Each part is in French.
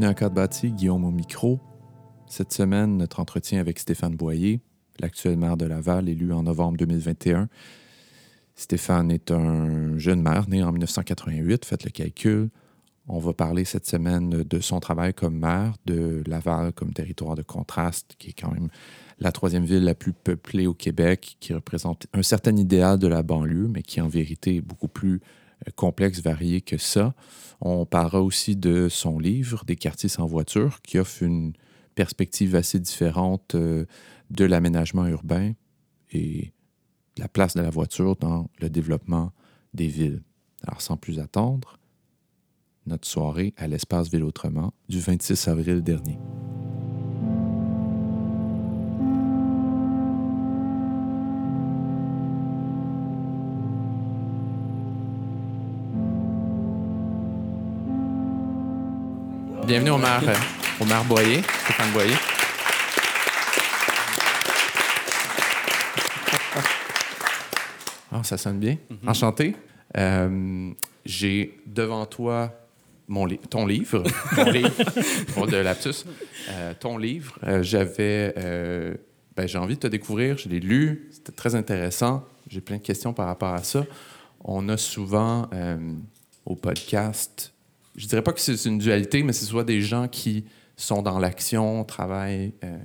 Bienvenue à Guillaume au micro. Cette semaine, notre entretien avec Stéphane Boyer, l'actuel maire de Laval, élu en novembre 2021. Stéphane est un jeune maire né en 1988, faites le calcul. On va parler cette semaine de son travail comme maire, de Laval comme territoire de contraste, qui est quand même la troisième ville la plus peuplée au Québec, qui représente un certain idéal de la banlieue, mais qui en vérité est beaucoup plus complexe, varié que ça. On parlera aussi de son livre, Des quartiers sans voiture, qui offre une perspective assez différente euh, de l'aménagement urbain et la place de la voiture dans le développement des villes. Alors, sans plus attendre, notre soirée à l'espace Ville Autrement du 26 avril dernier. Bienvenue au maire, euh, Boyer, Stéphane Boyer. Ah, ça sonne bien. Enchanté. Euh, J'ai devant toi mon li- ton livre, ton livre, Bon, de lapsus, Euh, ton livre. Euh, J'avais, ben, j'ai envie de te découvrir. Je l'ai lu, c'était très intéressant. J'ai plein de questions par rapport à ça. On a souvent au podcast, je dirais pas que c'est une dualité, mais c'est soit des gens qui sont dans l'action, travaillent euh,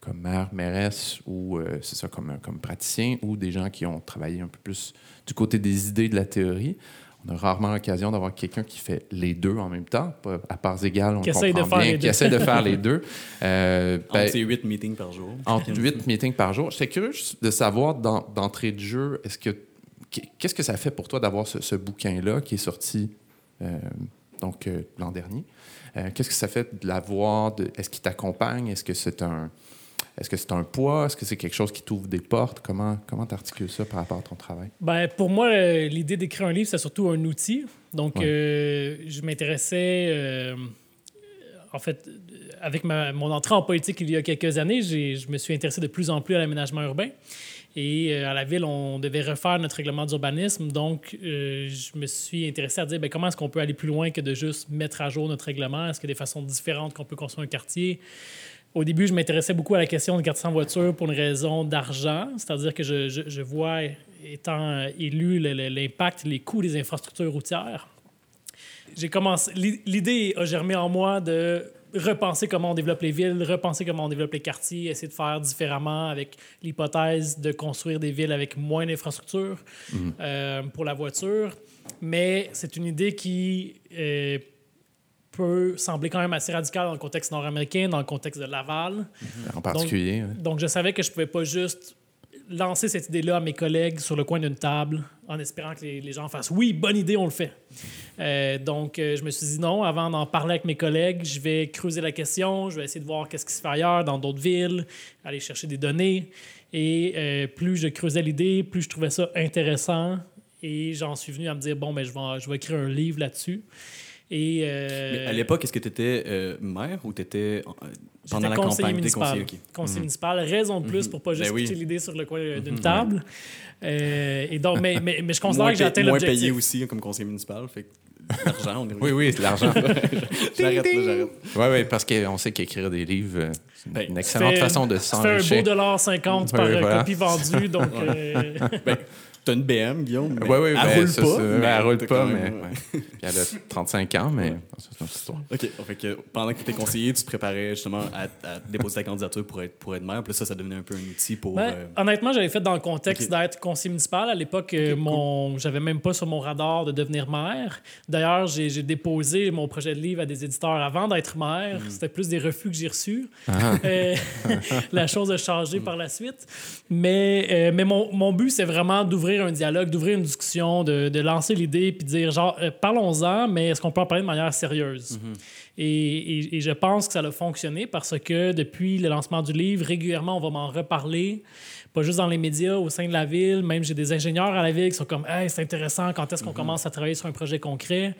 comme maire, mairesse ou euh, c'est ça comme, comme praticien, ou des gens qui ont travaillé un peu plus du côté des idées de la théorie. On a rarement l'occasion d'avoir quelqu'un qui fait les deux en même temps, pas à parts égales, on Qui comprend essaye de faire bien, qui essaie de faire les deux. Euh, ben, Entre huit meetings par jour. entre 8 meetings par jour. J'étais curieux de savoir dans- d'entrée de jeu, est-ce que qu'est-ce que ça fait pour toi d'avoir ce, ce bouquin-là qui est sorti donc euh, l'an dernier? Euh, qu'est-ce que ça fait de l'avoir? Est-ce qu'il t'accompagne? Est-ce que c'est un est-ce que c'est un poids? Est-ce que c'est quelque chose qui t'ouvre des portes? Comment comment t'articules ça par rapport à ton travail? Ben, pour moi, euh, l'idée d'écrire un livre, c'est surtout un outil. Donc, Ouais. euh, je m'intéressais, euh, en fait, avec ma- mon entrée en politique il y a quelques années, je me suis intéressé de plus en plus à l'aménagement urbain. Et euh, à la ville, on devait refaire notre règlement d'urbanisme. Donc, euh, je me suis intéressé à dire ben, comment est-ce qu'on peut aller plus loin que de juste mettre à jour notre règlement? Est-ce qu'il y a des façons différentes qu'on peut construire un quartier? Au début, je m'intéressais beaucoup à la question de quartier sans voiture pour une raison d'argent, c'est-à-dire que je, je- vois, étant euh, élu, l'impact, les coûts des infrastructures routières. J'ai commencé. l'i- L'idée a germé en moi de repenser comment on développe les villes, repenser comment on développe les quartiers, essayer de faire différemment avec l'hypothèse de construire des villes avec moins d'infrastructures euh, pour la voiture. Mais c'est une idée qui euh, peut sembler quand même assez radicale dans le contexte nord-américain, dans le contexte de Laval. En particulier, hein? Donc, je savais que je pouvais pas juste lancer cette idée-là à mes collègues sur le coin d'une table en espérant que les, gens fassent oui, bonne idée, on le fait. Euh, donc, euh, je me suis dit non, avant d'en parler avec mes collègues, je vais creuser la question, je vais essayer de voir qu'est-ce qui se fait ailleurs dans d'autres villes, aller chercher des données. Et euh, plus je creusais l'idée, plus je trouvais ça intéressant. Et j'en suis venu à me dire bon, ben, je, vais, je vais écrire un livre là-dessus. Et, euh, Mais à l'époque, est-ce que tu étais maire ou tu étais pendant la conseiller campagne? municipal. conseiller. Conseiller municipal. Raison de plus pour pas juste Ben oui. pitcher l'idée sur le coin euh, d'une Mhm. table. Euh, et donc, mais, mais, mais je considère que j'ai pay- atteint moins payé l'objectif. aussi comme conseiller municipal. Fait que l'argent, on est Oui, oui, c'est l'argent. J'arrête, là, j'arrête. oui, oui, parce qu'on sait qu'écrire des livres, euh, c'est Ben, une excellente Fait- façon de Ça fait un s'enrichir. beau dollar 50 par euh, voilà. copie vendue. Donc, euh, Ben, t'as une BM, Guillaume? mais Oui, oui, elle ben, roule ça, pas. ça, mais elle roule pas, mais. ouais. Puis elle a 35 ans, mais c'est une autre histoire. OK. Fait que pendant que tu étais conseiller, tu te préparais justement à, à déposer ta candidature pour être, pour être maire. Puis là, ça, ça devenait un peu un outil pour. ben, euh, Honnêtement, j'avais fait dans le contexte d'être conseiller municipal. À l'époque, euh, mon, j'avais même pas sur mon radar de devenir maire. D'ailleurs, j'ai, j'ai déposé mon projet de livre à des éditeurs avant d'être maire. C'était plus des refus que j'ai reçus. Ah. Euh, la chose a changé par la suite. Mais, euh, mais mon, mon but, c'est vraiment d'ouvrir un dialogue, d'ouvrir une discussion, de, de lancer l'idée, puis de dire, genre, euh, parlons-en, mais est-ce qu'on peut en parler de manière sérieuse? Et, et- et je pense que ça a fonctionné parce que depuis le lancement du livre, régulièrement, on va m'en reparler. Pas juste dans les médias, au sein de la ville. Même j'ai des ingénieurs à la ville qui sont comme Hey, c'est intéressant, quand est-ce qu'on commence à travailler sur un projet concret?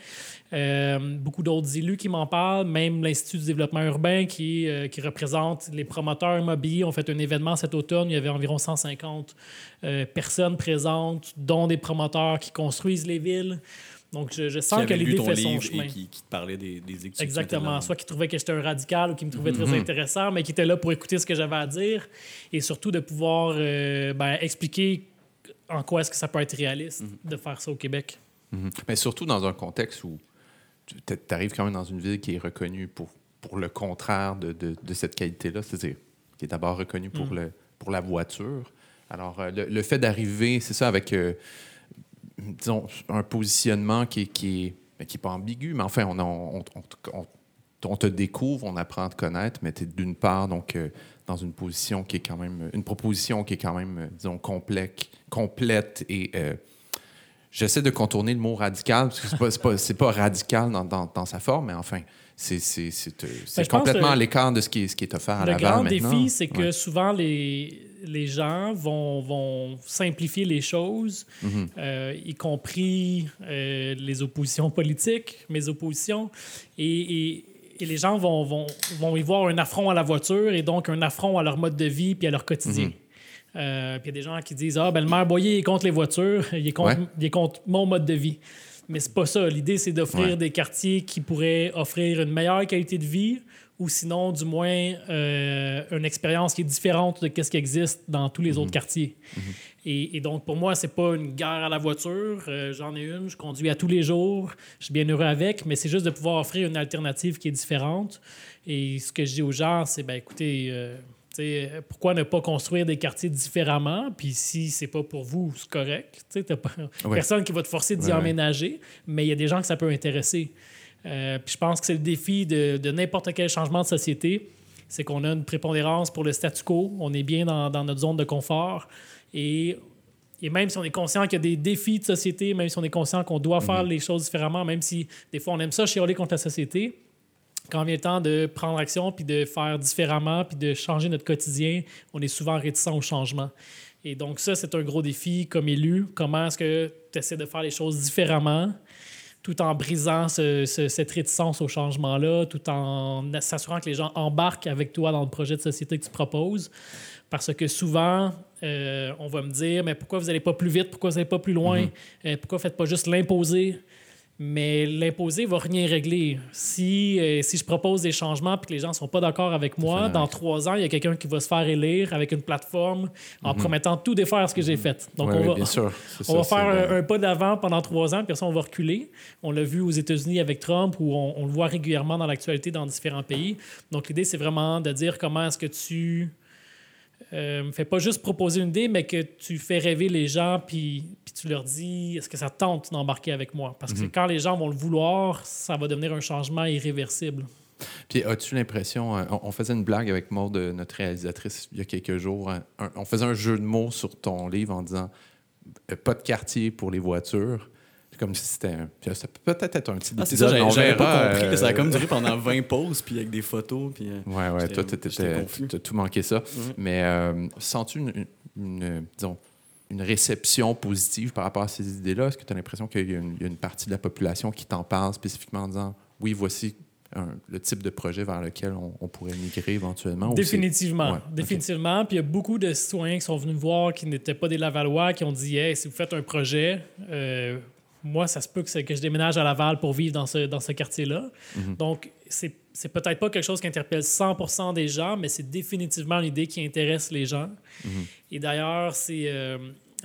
Euh, beaucoup d'autres élus qui m'en parlent, même l'Institut du développement urbain qui, euh, qui représente les promoteurs immobiliers. ont fait un événement cet automne. Il y avait environ 150 euh, personnes présentes, dont des promoteurs qui construisent les villes. Donc, je, sens que l'idée fait son chemin. et qui, qui te parlait des, des Exactement. Soit qui trouvait que j'étais un radical ou qui me trouvait très intéressant, mais qui était là pour écouter ce que j'avais à dire et surtout de pouvoir euh, ben, expliquer en quoi est-ce que ça peut être réaliste de faire ça au Québec. Mhm. Mais surtout dans un context où tu arrives quand même dans une ville qui est reconnue pour, pour le contraire de, de- de cette qualité-là, c'est-à-dire qui est d'abord reconnue pour, Mm. le, pour la voiture. Alors, euh, le, le fait d'arriver, c'est ça, avec, euh, disons, un positionnement qui est, qui est, ben, qui est pas ambigu, mais enfin, on, on, on- on- on te découvre, on apprend à te connaître, mais tu es d'une part, donc, euh, dans une position qui est quand même, une proposition qui est quand même, euh, disons, complète, complète et euh, J'essaie de contourner le mot radical, parce que c'est pas, c'est pas, radical dans, dans- dans sa forme, mais enfin, c'est, Ben, complètement à l'écart de ce qui est, ce qui est offert à Le Laval grand maintenant. défi, c'est que Ouais. souvent les, les gens vont, vont simplifier les choses, Mhm. euh, y compris euh, les oppositions politiques, mes oppositions, et, et- et les gens vont, vont, vont y voir un affront à la voiture et donc un affront à leur mode de vie puis à leur quotidien. Mhm. Euh, puis il y a des gens qui disent Ah, ben le maire Boyer est contre les voitures, il est contre, Ouais. il est contre mon mode de vie. Mais c'est pas ça. L'idée, c'est d'offrir Ouais. des quartiers qui pourraient offrir une meilleure qualité de vie ou sinon, du moins, euh, une expérience qui est différente de ce qui existe dans tous les autres quartiers. Et, et donc, pour moi, c'est pas une guerre à la voiture. Euh, J'en ai une, je conduis à tous les jours, je suis bien heureux avec, mais c'est juste de pouvoir offrir une alternative qui est différente. Et ce que je dis aux gens, c'est, ben écoutez, euh, pourquoi ne pas construire des quartiers différemment? Puis si c'est pas pour vous, c'est correct. T'as pas Ouais. personne qui va te forcer d'y Ouais, ouais. emménager, mais il y a des gens que ça peut intéresser. Euh, puis je pense que c'est le défi de, de n'importe quel changement de société, c'est qu'on a une prépondérance pour le statu quo, on est bien dans, dans notre zone de confort, et, et même si on est conscient qu'il y a des défis de société, même si on est conscient qu'on doit faire les choses différemment, même si des fois on aime ça chialer contre la société, quand vient le temps de prendre action, puis de faire différemment, puis de changer notre quotidien, on est souvent réticent au changement. Et donc ça, c'est un gros défi comme élu. Comment est-ce que tu essaies de faire les choses différemment? Tout en brisant ce- ce- cette réticence au changement-là, tout en s'assurant que les gens embarquent avec toi dans le projet de société que tu proposes. Parce que souvent, euh, on va me dire, mais pourquoi vous n'allez pas plus vite, pourquoi vous n'allez pas plus loin, Euh, pourquoi vous ne faites pas juste l'imposer? Mais l'imposer va rien régler. Si, euh, si je propose des changements et que les gens ne sont pas d'accord avec moi, dans trois ans, il y a quelqu'un qui va se faire élire avec une plateforme en promettant tout défaire ce que j'ai fait. Donc, Ouais, on va, bien sûr. On va faire un, pas d'avant pendant trois ans, puis après ça, on va reculer. On l'a vu aux États-Unis avec Trump, où on, on le voit régulièrement dans l'actualité dans différents pays. Donc, l'idée, c'est vraiment de dire comment est-ce que tu euh, fais pas juste proposer une idée, mais que tu fais rêver les gens, puis, puis tu leur dis est-ce que ça te tente d'embarquer avec moi? Parce que Mhm. quand les gens vont le vouloir, ça va devenir un changement irréversible. Puis as-tu l'impression, euh, on, on faisait une blague avec Maud, euh, notre réalisatrice, il y a quelques jours, un- un- on faisait un jeu de mots sur ton livre en disant euh, pas de quartier pour les voitures. Comme si c'était Ça peut peut-être être un petit Ah, c'est ça, épisode, j'avais pas compris que ça a euh, comme duré pendant 20 pauses, puis avec des photos, puis... euh, Ouais, ouais, toi, t'étais- j'étais confus. t'as tout manqué ça. Mais euh, sens-tu une, une- une, disons, une réception positive par rapport à ces idées-là? Est-ce que tu as l'impression qu'il y, a une- il y a une partie de la population qui t'en parle spécifiquement en disant oui, voici un- le type de projet vers lequel on, on pourrait migrer éventuellement? Définitivement. Ouais. Définitivement. Puis il y a beaucoup de citoyens qui sont venus me voir qui n'étaient pas des Lavallois, qui ont dit Hey, si vous faites un projet, euh, moi, ça se peut que, je déménage à Laval pour vivre dans ce, dans ce quartier-là. Mhm. Donc, c'est, c'est peut-être pas quelque chose qui interpelle 100 des gens, mais c'est définitivement une idée qui intéresse les gens. Mhm. Et d'ailleurs, c'est. euh,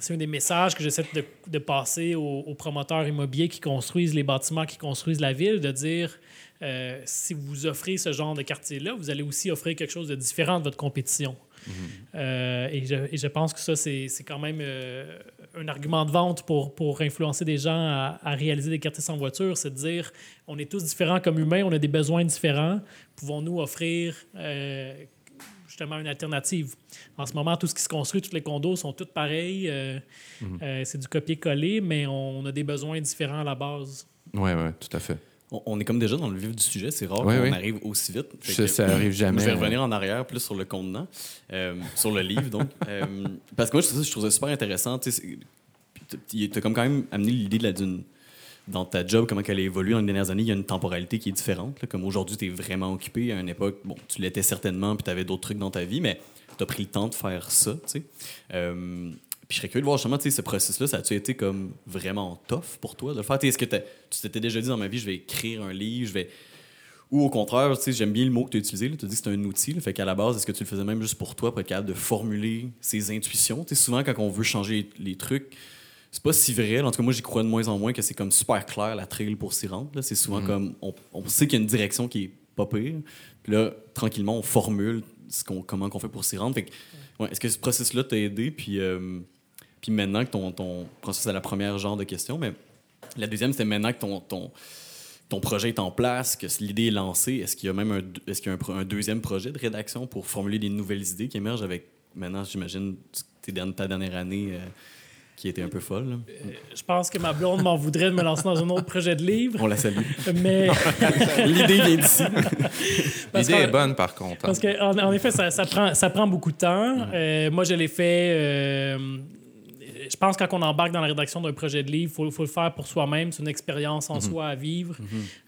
un des messages que j'essaie de, de passer aux, aux promoteurs immobiliers qui construisent les bâtiments, qui construisent la ville, de dire euh, si vous offrez ce genre de quartier-là, vous allez aussi offrir quelque chose de différent de votre compétition. Euh, et, je, et je pense que ça, c'est c'est quand même euh, un argument de vente pour, pour influencer des gens à, à réaliser des quartiers sans voiture, c'est de dire on est tous différents comme humains, on a des besoins différents, pouvons-nous offrir euh, justement une alternative? En ce moment, tout ce qui se construit, tous les condos sont tous pareils, euh, euh, c'est du copier-coller, mais on a des besoins différents à la base. Oui, oui, tout à fait. On, on est comme déjà dans le vif du sujet, c'est rare qu'on arrive aussi vite. Ça, que- ça arrive jamais. Je vais revenir en arrière plus sur le contenant, euh, sur le livre donc. Euh, parce que moi, je, trouve ça- je trouve ça super intéressant. Tu as comme quand même amené l'idée de la d'une dans ta job, comment elle a évolué dans les dernières années, il y a une temporalité qui est différente. là. Comme aujourd'hui, tu es vraiment occupé. À une époque, bon, tu l'étais certainement, puis tu avais d'autres trucs dans ta vie, mais tu as pris le temps de faire ça. Euh, Puis je serais curieux de voir justement, tu sais, ce processus-là, ça a-tu été comme vraiment tough pour toi de le faire? Est-ce que tu t'étais déjà dit dans ma vie, je vais écrire un livre, je vais. Ou au contraire, tu sais, j'aime bien le mot que tu as utilisé. Tu as dit que c'est un outil. là. fait qu'à la base, est-ce que tu le faisais même juste pour toi, pour être capable de formuler ses intuitions? Tu sais, souvent, quand on veut changer les, les trucs, c'est pas si vrai. En tout cas, moi, j'y crois de moins en moins que c'est comme super clair la trail pour s'y rendre. là. C'est souvent comme. On, on sait qu'il y a une direction qui est pas pire. Puis là, tranquillement, on formule ce qu'on, comment qu'on fait pour s'y rendre. Fait que, ouais, est-ce que ce processus-là t'a aidé? Puis, euh, puis maintenant que ton, ton processus c'est la première genre de question, mais la deuxième, c'était maintenant que ton, ton, ton projet est en place, que l'idée est lancée, est-ce qu'il y a même un, est-ce qu'il y a un, deuxième projet de rédaction pour formuler des nouvelles idées qui émergent avec, maintenant, j'imagine, tes derni- ta dernière année euh, qui était un peu folle? là? Je pense que ma blonde m'en voudrait de me lancer dans un autre projet de livre, On la salue. mais L'idée vient d'ici. L'idée qu'en- est bonne, par contre. hein. Parce qu'en en, effet, ça, ça prend, ça prend beaucoup de temps. Euh, moi, je l'ai fait. euh, je pense que quand on embarque dans la rédaction d'un projet de livre, il faut, faut le faire pour soi-même. C'est une expérience en Mm-hmm. soi à vivre.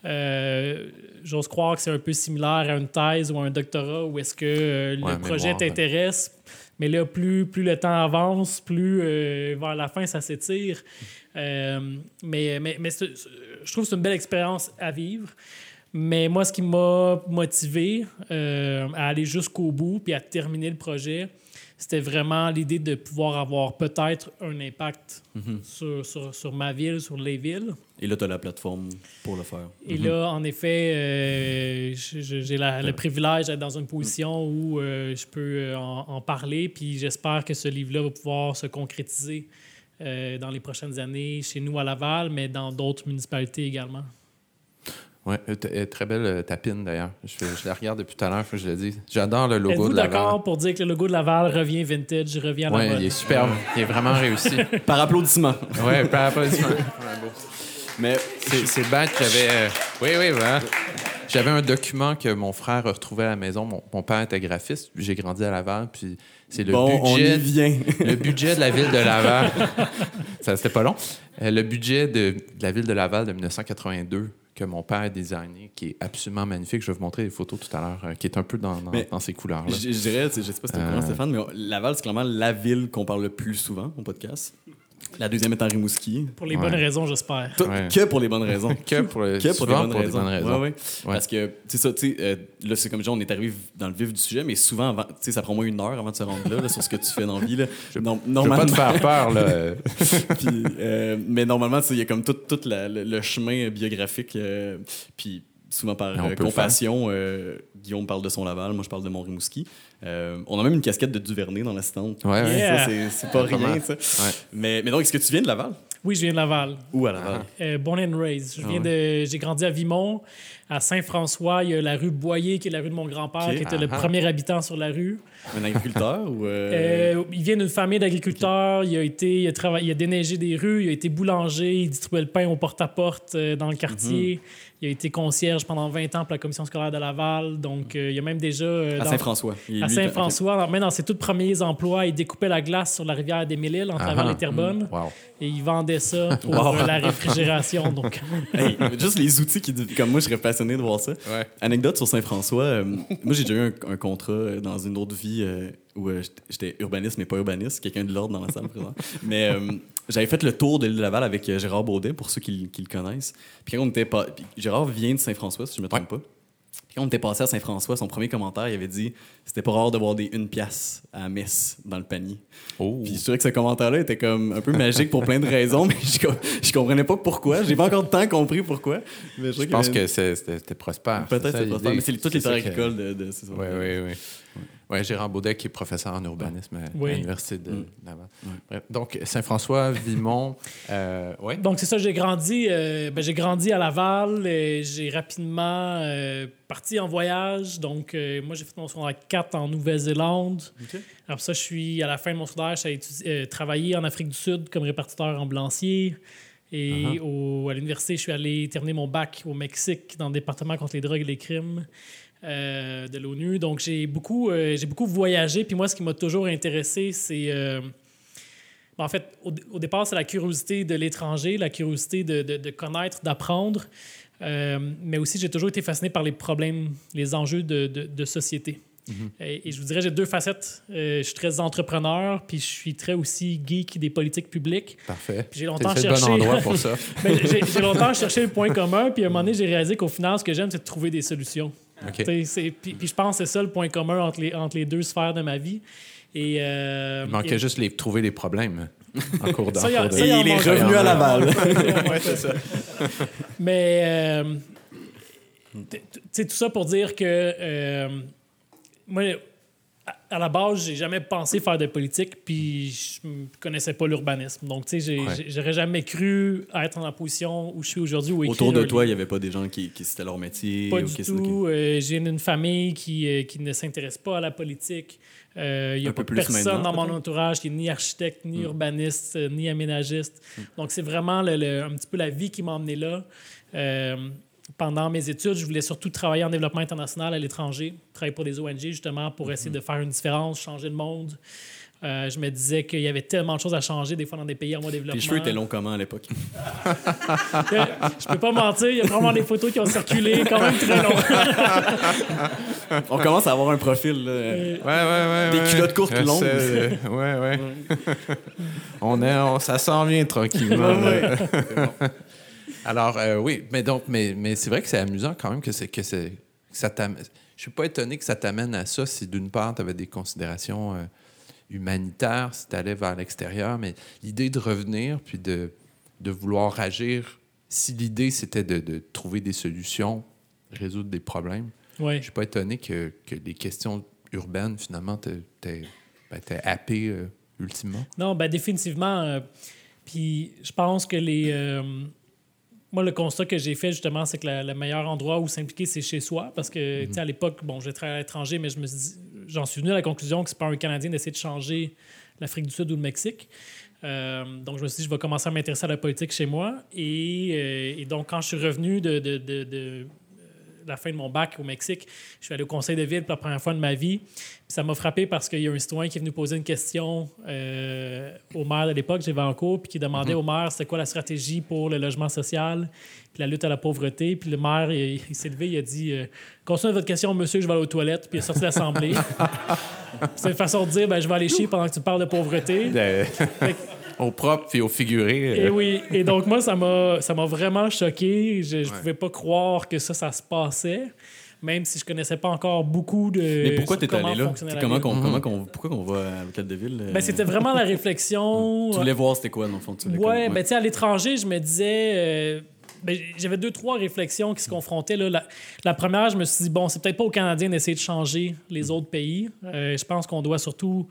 Euh, J'ose croire que c'est un peu similaire à une thèse ou à un doctorat où est-ce que euh, le Ouais, projet ouais. t'intéresse. Mais là, plus, plus le temps avance, plus euh, vers la fin, ça s'étire. Mais mais, mais je trouve que c'est une belle expérience à vivre. Mais moi, ce qui m'a motivé à aller jusqu'au bout puis à terminer le projet, c'était vraiment l'idée de pouvoir avoir peut-être un impact sur, sur, sur ma ville, sur les villes. Et là, tu as la plateforme pour le faire. Et là, en effet, euh, j'ai le privilège d'être dans une position où euh, je peux euh, en, en parler. Puis j'espère que ce livre-là va pouvoir se concrétiser euh, dans les prochaines années chez nous à Laval, mais dans d'autres municipalités également. Euh, très belle euh, tapine d'ailleurs. Je, la regarde depuis tout à l'heure, faut que je le dise. J'adore le logo de Laval. d'accord pour dire que le logo de Laval revient vintage, revient à la Ouais, mode? il est superbe. Il est vraiment réussi. Par applaudissement. Ouais, par applaudissement. Mais C'est c'est le badge que j'avais. euh, Oui, oui, voilà. J'avais un document que mon frère a retrouvé à la maison. Mon, mon père était graphiste. puis J'ai grandi à Laval. Puis c'est le bon, on y budget. vient. le budget de la ville de Laval. Ça, c'était pas long. Euh, le budget de, de la ville de Laval de 1982 que mon père a designé, qui est absolument magnifique. Je vais vous montrer des photos tout à l'heure, euh, qui est un peu dans, dans, ces couleurs-là. Je, je dirais, je sais pas si tu Euh. Stéphane, mais Laval, c'est clairement la ville qu'on parle le plus souvent au podcast. La deuxième est en Rimouski. Pour les Ouais. bonnes raisons, j'espère. Ouais. Que pour les bonnes raisons. Que pour, le, Que pour, souvent les bonnes, raisons. bonnes raisons. Ouais, ouais. Parce que, tu sais, ça, tu sais, euh, là, c'est comme genre, on est arrivé dans le vif du sujet, mais souvent, avant- tu sais, ça prend moins une heure avant de se rendre là, là, sur ce que tu fais dans la vie. Là. Non- Je veux pas normalement, te faire peur, là. puis, euh, mais normalement, il y a comme tout, tout la- le, le chemin biographique. euh, puis souvent par euh, compassion, euh, Guillaume parle de son Laval, moi je parle de mon Rimouski. Euh, on a même une casquette de Duvernay dans l'assistante. Ouais, ouais. Yeah. C'est- pas rien, ça. Ouais. Mais, mais donc, est-ce que tu viens de Laval? Oui, je viens de Laval. Ou à Laval? Euh, born and raised. Je Ah viens de, j'ai grandi à Vimont. À Saint-François, il y a la rue Boyer, qui est la rue de mon grand-père, qui était le Ah ah. premier habitant sur la rue. Un agriculteur ou. euh, Euh, il vient d'une famille d'agriculteurs. Il a été, il a, travaillé, il a déneigé des rues. Il a été boulanger. Il distribuait le pain au porte-à-porte euh, dans le quartier. Mhm. Il a été concierge pendant 20 ans pour la commission scolaire de Laval. Donc, euh, il y a même déjà euh, à Saint-François. À Saint-François, dans- même dans ses tout premiers emplois, il découpait la glace sur la rivière des Mille-Îles entre Ah Laval ah. et Terrebonne. Wow. Et il vendait ça pour Wow. euh, la réfrigération. Donc, Hey, juste les outils qui. Comme moi, je serais passionné de voir ça. Ouais. Anecdote sur Saint-François. euh, moi, j'ai déjà eu un, un contrat dans une autre vie euh, où euh, j'étais- urbaniste, mais pas urbaniste. Quelqu'un de l'ordre dans la salle présent. Mais euh, j'avais fait le tour de l'île de Laval avec euh, Gérard Baudet, pour ceux qui, qui le connaissent. Puis quand on était pas. Gérard vient de Saint-François, si je me trompe pas. Puis quand on était passé à Saint-François, son premier commentaire, il avait dit c'était pas rare de voir des une pièce à Metz dans le panier. Oh. Puis je trouvais que ce commentaire-là était comme un peu magique pour plein de raisons, mais je, je comprenais pas pourquoi. J'ai pas encore temps compris pourquoi. Mais Je pense que c'était prospère. Peut-être c'est ça, mais c'est toutes les terres que- agricoles de, de c'est ça. Oui, oui, oui. Gérard Baudet, qui est professeur en urbanisme à- Oui. à l'Université de Mm. Laval. Donc, Saint-François, Vimont. euh, ouais. donc c'est ça, j'ai grandi, euh, ben, j'ai grandi à Laval. J'ai rapidement euh, parti en voyage. Donc, moi, j'ai fait mon secondaire 4 en Nouvelle-Zélande. Ok. Après ça, je suis à la fin de mon secondaire, j'ai travaillé en Afrique du Sud comme répartiteur ambulancier. Et au- à l'université, je suis allé terminer mon bac au Mexique dans le département contre les drogues et les crimes euh, de l'ONU. Donc, j'ai beaucoup, euh, j'ai beaucoup voyagé. Puis moi, ce qui m'a toujours intéressé, c'est... euh, ben, en fait, au, au départ, c'est la curiosité de l'étranger, la curiosité de, de- de connaître, d'apprendre. Mais aussi, j'ai toujours été fasciné par les problèmes, les enjeux de, société. et, et je vous dirais, j'ai deux facettes. Je suis très entrepreneur, puis je suis très aussi geek des politiques publiques. Parfait. J'ai longtemps bon cherché. endroit pour ça. J'ai j'ai longtemps cherché le point commun, puis à un moment donné, j'ai réalisé qu'au final, ce que j'aime, c'est de trouver des solutions. OK. T'sais, c'est- Puis, je pense que c'est ça le point commun entre les, entre les deux sphères de ma vie. Et, euh, Il manquait et- juste les trouver des problèmes en cours d'enfant. ça, il il est revenu à Laval. ouais, c'est ça. Mais, euh, tu sais, tout ça pour dire que euh, moi, à- la base, j'ai jamais pensé faire de politique, puis je ne connaissais pas l'urbanisme. Donc, tu sais, j'ai- Ouais. j'aurais jamais cru être en la position où je suis aujourd'hui. ou Autour de toi, il n'y avait pas des gens qui, qui c'était leur métier. Pas ou du tout. Euh, j'ai une famille qui, euh, qui ne s'intéresse pas à la politique. Euh, Il n'y a pas personne dans mon entourage qui est ni architecte, ni urbaniste, euh, ni aménagiste. Donc, c'est vraiment le- le- un petit peu la vie qui m'a emmené là. Euh, pendant mes études, je voulais surtout travailler en développement international à l'étranger, travailler pour des ONG justement pour essayer de faire une différence, changer le monde. Euh, je me disais qu'il y avait tellement de choses à changer des fois dans des pays en voie de développement. Tes cheveux étaient longs comment à l'époque? Euh, je peux pas mentir, il y a vraiment des photos qui ont circulé quand même très long. On commence à avoir un profil. là. Euh, Ouais, ouais, ouais. Des ouais. culottes courtes longues. euh, ouais, ouais. on est, on- ça s'en vient tranquillement. Alors, euh, oui, mais donc, mais, mais c'est vrai que c'est amusant quand même que, c'est, que, c'est, ça t'amène. Je suis pas étonné que ça t'amène à ça si d'une part, tu avais des considérations euh, humanitaires, si tu allais vers l'extérieur, mais l'idée de revenir puis de, de vouloir agir, si l'idée c'était de, de trouver des solutions, résoudre des problèmes, ouais. je suis pas étonné que, que les questions urbaines, finalement, t'es ben, happé euh, ultimement. Non, ben définitivement. euh, puis je pense que les. Moi, le constat que j'ai fait, justement, c'est que la- le meilleur endroit où s'impliquer, c'est chez soi. Parce que, tu sais, à l'époque, bon, j'ai travaillé à l'étranger, mais je j'en suis venu à la conclusion que c'est pas un Canadien d'essayer de changer l'Afrique du Sud ou le Mexique. Euh, donc, je me suis dit, je vais commencer à m'intéresser à la politique chez moi. Et, euh, donc, quand je suis revenu de, la fin de mon bac au Mexique, je suis allé au conseil de ville pour la première fois de ma vie. Puis ça m'a frappé parce qu'il y a un citoyen qui est venu poser une question euh, au maire de l'époque, j'avais en cours, puis qui demandait au maire c'était quoi la stratégie pour le logement social, puis la lutte à la pauvreté. Puis le maire, il, il s'est levé, il a dit euh, Continuez votre question, monsieur, je vais aller aux toilettes. Puis il est sorti de l'Assemblée. C'est une façon de dire ben, je vais aller chier pendant que tu parles de pauvreté. Au propre puis au figuré. Et euh, oui, et donc moi, ça m'a, ça m'a vraiment choqué. Je ne pouvais pas croire que ça, ça se passait, même si je connaissais pas encore beaucoup de. Mais pourquoi t'es allé comment là? Comment comment qu'on, pourquoi qu'on va à l'hôtel de ville? euh, Ben, c'était vraiment la réflexion. Tu voulais voir c'était quoi, dans le fond? Tu voulais Ouais, ben, tu sais, à l'étranger, je me disais. euh, ben, j'avais deux, trois réflexions qui se confrontaient. Là. La, la première, je me suis dit, bon, c'est peut-être pas aux Canadiens d'essayer de changer les autres pays. Euh, je pense qu'on doit surtout.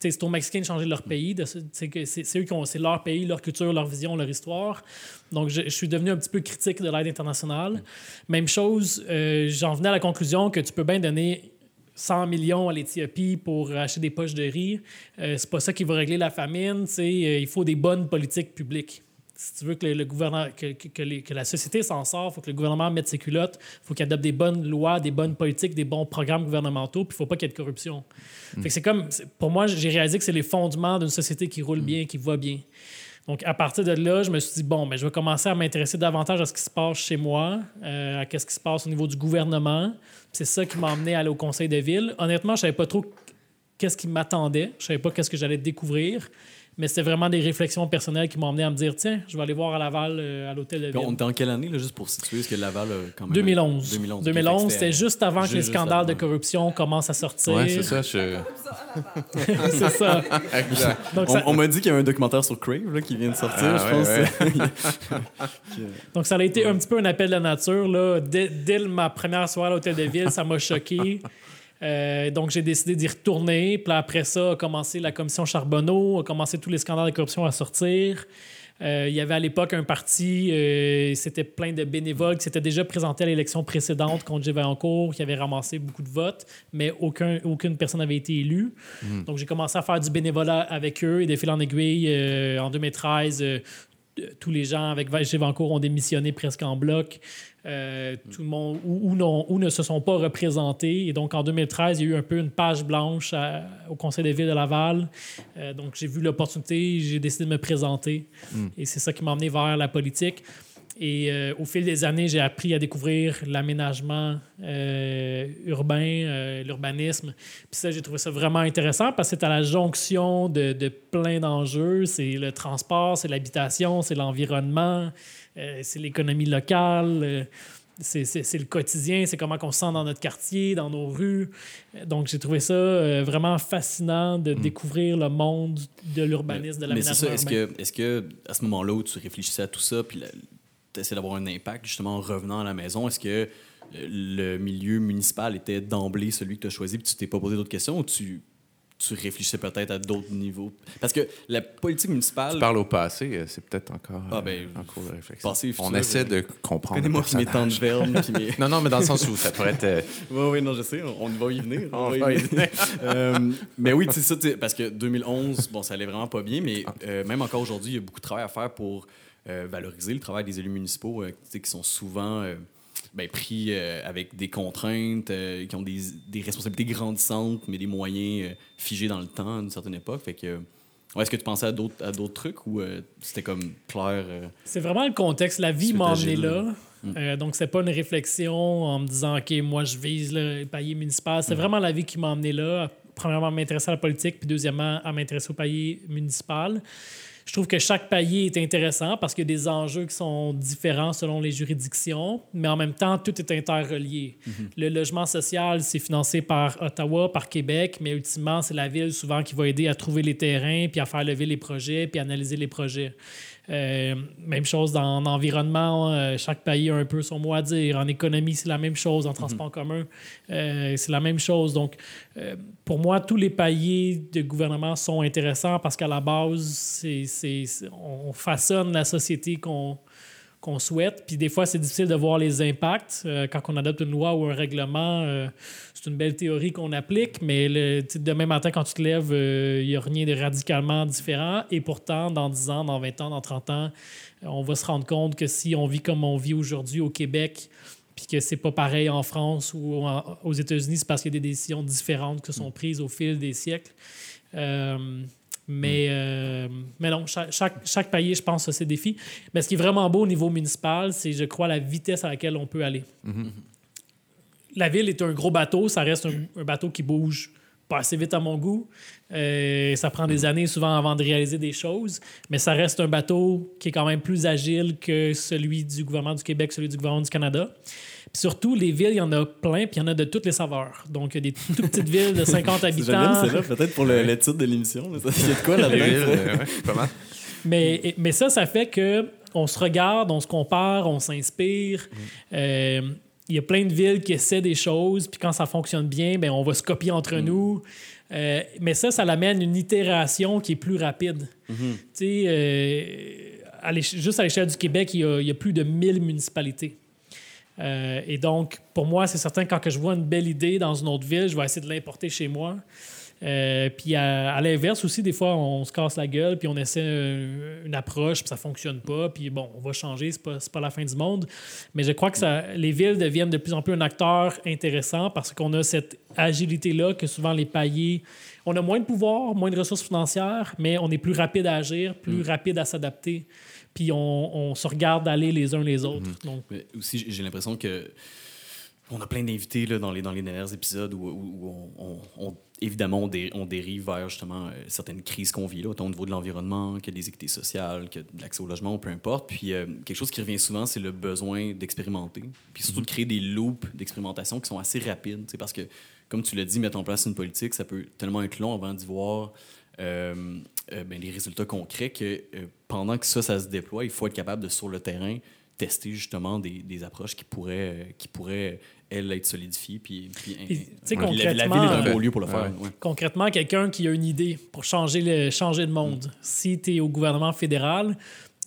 C'est aux Mexicains de changer leur pays. C'est eux qui ont. Leur pays, leur culture, leur vision, leur histoire. Donc, je, suis devenu un petit peu critique de l'aide internationale. Même chose, euh, j'en venais à la conclusion que tu peux bien donner 100 millions à l'Éthiopie pour acheter des poches de riz. Euh, c'est pas ça qui va régler la famine. euh, il faut des bonnes politiques publiques. Si tu veux que le, le gouvernement, que, que- que les- que la société s'en sort, il faut que le gouvernement mette ses culottes, il faut qu'il adopte des bonnes lois, des bonnes politiques, des bons programmes gouvernementaux, puis il faut pas qu'il y ait de corruption. Que c'est comme, pour moi, j'ai réalisé que c'est les fondements d'une société qui roule bien, qui va bien. Donc, à partir de là, je me suis dit, bon, ben, je vais commencer à m'intéresser davantage à ce qui se passe chez moi, euh, à ce qui se passe au niveau du gouvernement. C'est ça qui m'a amené à aller au conseil de ville. Honnêtement, je savais pas trop qu'est-ce qui m'attendait. Je savais pas qu'est-ce que j'allais découvrir. Mais c'était vraiment des réflexions personnelles qui m'ont amené à me dire, tiens, je vais aller voir à Laval, euh, à l'hôtel de Puis on ville. était en quelle année, là, juste pour situer, est-ce que Laval, euh, quand même... 2011. 2011. 2011, ok, fait que c'était juste avant que les scandales de corruption commencent à sortir. Ouais, c'est ça. Je... c'est ça. On, ça, on m'a dit qu'il y a un documentaire sur Crave là, qui vient de sortir, Ah, je ouais, pense. ouais. donc, ça a été un petit peu un appel de la nature. Là. Dès, dès ma première soirée à l'hôtel de ville, ça m'a choqué. Euh, donc, j'ai décidé d'y retourner. Puis après ça, a commencé la commission Charbonneau, a commencé tous les scandales de corruption à sortir. Euh, il y avait à l'époque un parti, euh, c'était plein de bénévoles qui s'étaient déjà présentés à l'élection précédente contre G. Vaillancourt, qui avait ramassé beaucoup de votes, mais aucun, aucune personne n'avait été élue. Donc, j'ai commencé à faire du bénévolat avec eux et de fil en aiguille. euh, en 2013, euh, tous les gens avec G. Vaillancourt ont démissionné presque en bloc. Euh, tout le monde ou, ou non, ou ne se sont pas représentés. Et donc, en 2013, il y a eu un peu une page blanche à- au Conseil des villes de Laval. Euh, donc, j'ai vu l'opportunité, j'ai décidé de me présenter. Et c'est ça qui m'a emmené vers la politique. Et euh, au fil des années, j'ai appris à découvrir l'aménagement euh, urbain, l'urbanisme. Puis ça, j'ai trouvé ça vraiment intéressant parce que c'est à la jonction de, de plein d'enjeux. C'est le transport, c'est l'habitation, c'est l'environnement, c'est l'économie locale c'est le quotidien, c'est comment on se sent dans notre quartier, dans nos rues. Donc, j'ai trouvé ça euh, vraiment fascinant de mm. découvrir le monde de l'urbanisme, de l'aménagement Mais c'est ça, est-ce que, est que, à ce moment-là où tu réfléchissais à tout ça, puis tu essayais d'avoir un impact, justement, en revenant à la maison, est-ce que le milieu municipal était d'emblée celui que tu as choisi, puis tu t'es pas posé d'autres questions, ou tu tu réfléchissais peut-être à d'autres niveaux? Parce que la politique municipale. Tu parles au passé, euh, c'est peut-être encore ah, ben, euh, en cours de réflexion. Passé, On essaie de comprendre. Connais-moi mes temps de verbe. mes... non, non, mais dans le sens où ça pourrait être. oui, euh, oui, non, je sais, on, va y venir. On, va y venir. mais oui, c'est ça, parce que 2011, bon, ça allait vraiment pas bien, mais ah. même encore aujourd'hui, il y a beaucoup de travail à faire pour valoriser le travail des élus municipaux qui sont souvent ben, pris euh, avec des contraintes, euh, qui ont des, des, responsabilités grandissantes, mais des moyens euh, figés dans le temps à une certaine époque. Fait que, est-ce que tu pensais à d'autres, à d'autres trucs ou c'était comme clair? C'est vraiment le contexte. La vie m'a emmené là. Mm. donc, c'est pas une réflexion en me disant, OK, moi, je vise le palier municipal. C'est mm. vraiment la vie qui m'a emmené là. Premièrement, à m'intéresser à la politique, puis deuxièmement, à m'intéresser au palier municipal. Je trouve que chaque palier est intéressant parce qu'il y a des enjeux qui sont différents selon les juridictions, mais en même temps, tout est interrelié. Mhm. Le logement social, c'est financé par Ottawa, par Québec, mais ultimement, c'est la ville souvent qui va aider à trouver les terrains, puis à faire lever les projets, puis analyser les projets. Euh, même chose dans l'environnement, euh, chaque pays a un peu son mot à dire. En économie, c'est la même chose. En transport en commun, euh, c'est la même chose. Donc, pour moi, tous les paliers de gouvernement sont intéressants parce qu'à la base, c'est, on façonne la société qu'on qu'on souhaite. Puis des fois, c'est difficile de voir les impacts. Euh, quand on adopte une loi ou un règlement, euh, c'est une belle théorie qu'on applique, mais le, demain matin, quand tu te lèves, il euh, n'y a rien de radicalement différent. Et pourtant, dans 10 ans, dans 20 ans, dans 30 ans, on va se rendre compte que si on vit comme on vit aujourd'hui au Québec, puis que c'est pas pareil en France ou aux États-Unis, c'est parce qu'il y a des décisions différentes qui sont prises au fil des siècles. Mais, euh, mais non, chaque, chaque, palier, je pense, a ses défis. Mais ce qui est vraiment beau au niveau municipal, c'est, je crois, la vitesse à laquelle on peut aller. Mm-hmm. La ville est un gros bateau, ça reste un, bateau qui bouge pas assez vite à mon goût. Euh, ça prend des années souvent avant de réaliser des choses, mais ça reste un bateau qui est quand même plus agile que celui du gouvernement du Québec, celui du gouvernement du Canada surtout, les villes, il y en a plein, puis il y en a de toutes les saveurs. Donc, il y a des toutes petites villes de 50 habitants. C'est là, peut-être pour le, titre de l'émission. Il y a de quoi là-dedans? mais, mais ça, ça fait que on se regarde, on se compare, on s'inspire. Mm. Euh, il y a plein de villes qui essaient des choses, puis quand ça fonctionne bien, ben on va se copier entre mm. nous. Euh, mais ça, ça l'amène une itération qui est plus rapide. Mm-hmm. Tu sais, euh, juste à l'échelle du Québec, il y, a, il y, a, plus de 1000 municipalités. Euh, et donc, pour moi, c'est certain, quand que je vois une belle idée dans une autre ville, je vais essayer de l'importer chez moi. Euh, puis à, l'inverse aussi, des fois, on se casse la gueule, puis on essaie une, approche, puis ça fonctionne pas, puis bon, on va changer, c'est pas, pas la fin du monde. Mais je crois que ça, les villes deviennent de plus en plus un acteur intéressant parce qu'on a cette agilité-là que souvent les paliers, on a moins de pouvoir, moins de ressources financières, mais on est plus rapide à agir, plus mm. rapide à s'adapter puis on, se regarde aller les uns les autres. Mhm. Donc... aussi, j'ai l'impression que on a plein d'invités dans les, dans les derniers épisodes où, on, évidemment, on, dérive vers justement euh, certaines crises qu'on vit, là, autant au niveau de l'environnement que des équités sociales, que de l'accès au logement, peu importe. Puis euh, quelque chose qui revient souvent, c'est le besoin d'expérimenter, puis surtout de créer des loops d'expérimentation qui sont assez rapides, parce que, comme tu l'as dit, mettre en place une politique, ça peut tellement être long avant d'y voir euh, euh, ben, les résultats concrets que euh, pendant que ça, ça se déploie, il faut être capable de, sur le terrain, tester justement des, des approches qui pourraient, qui pourraient elles, être solidifiées. Puis, puis, concrètement, la, ville est un beau lieu pour le faire. Concrètement, quelqu'un qui a une idée pour changer le, changer le monde, mm. si tu es au gouvernement fédéral,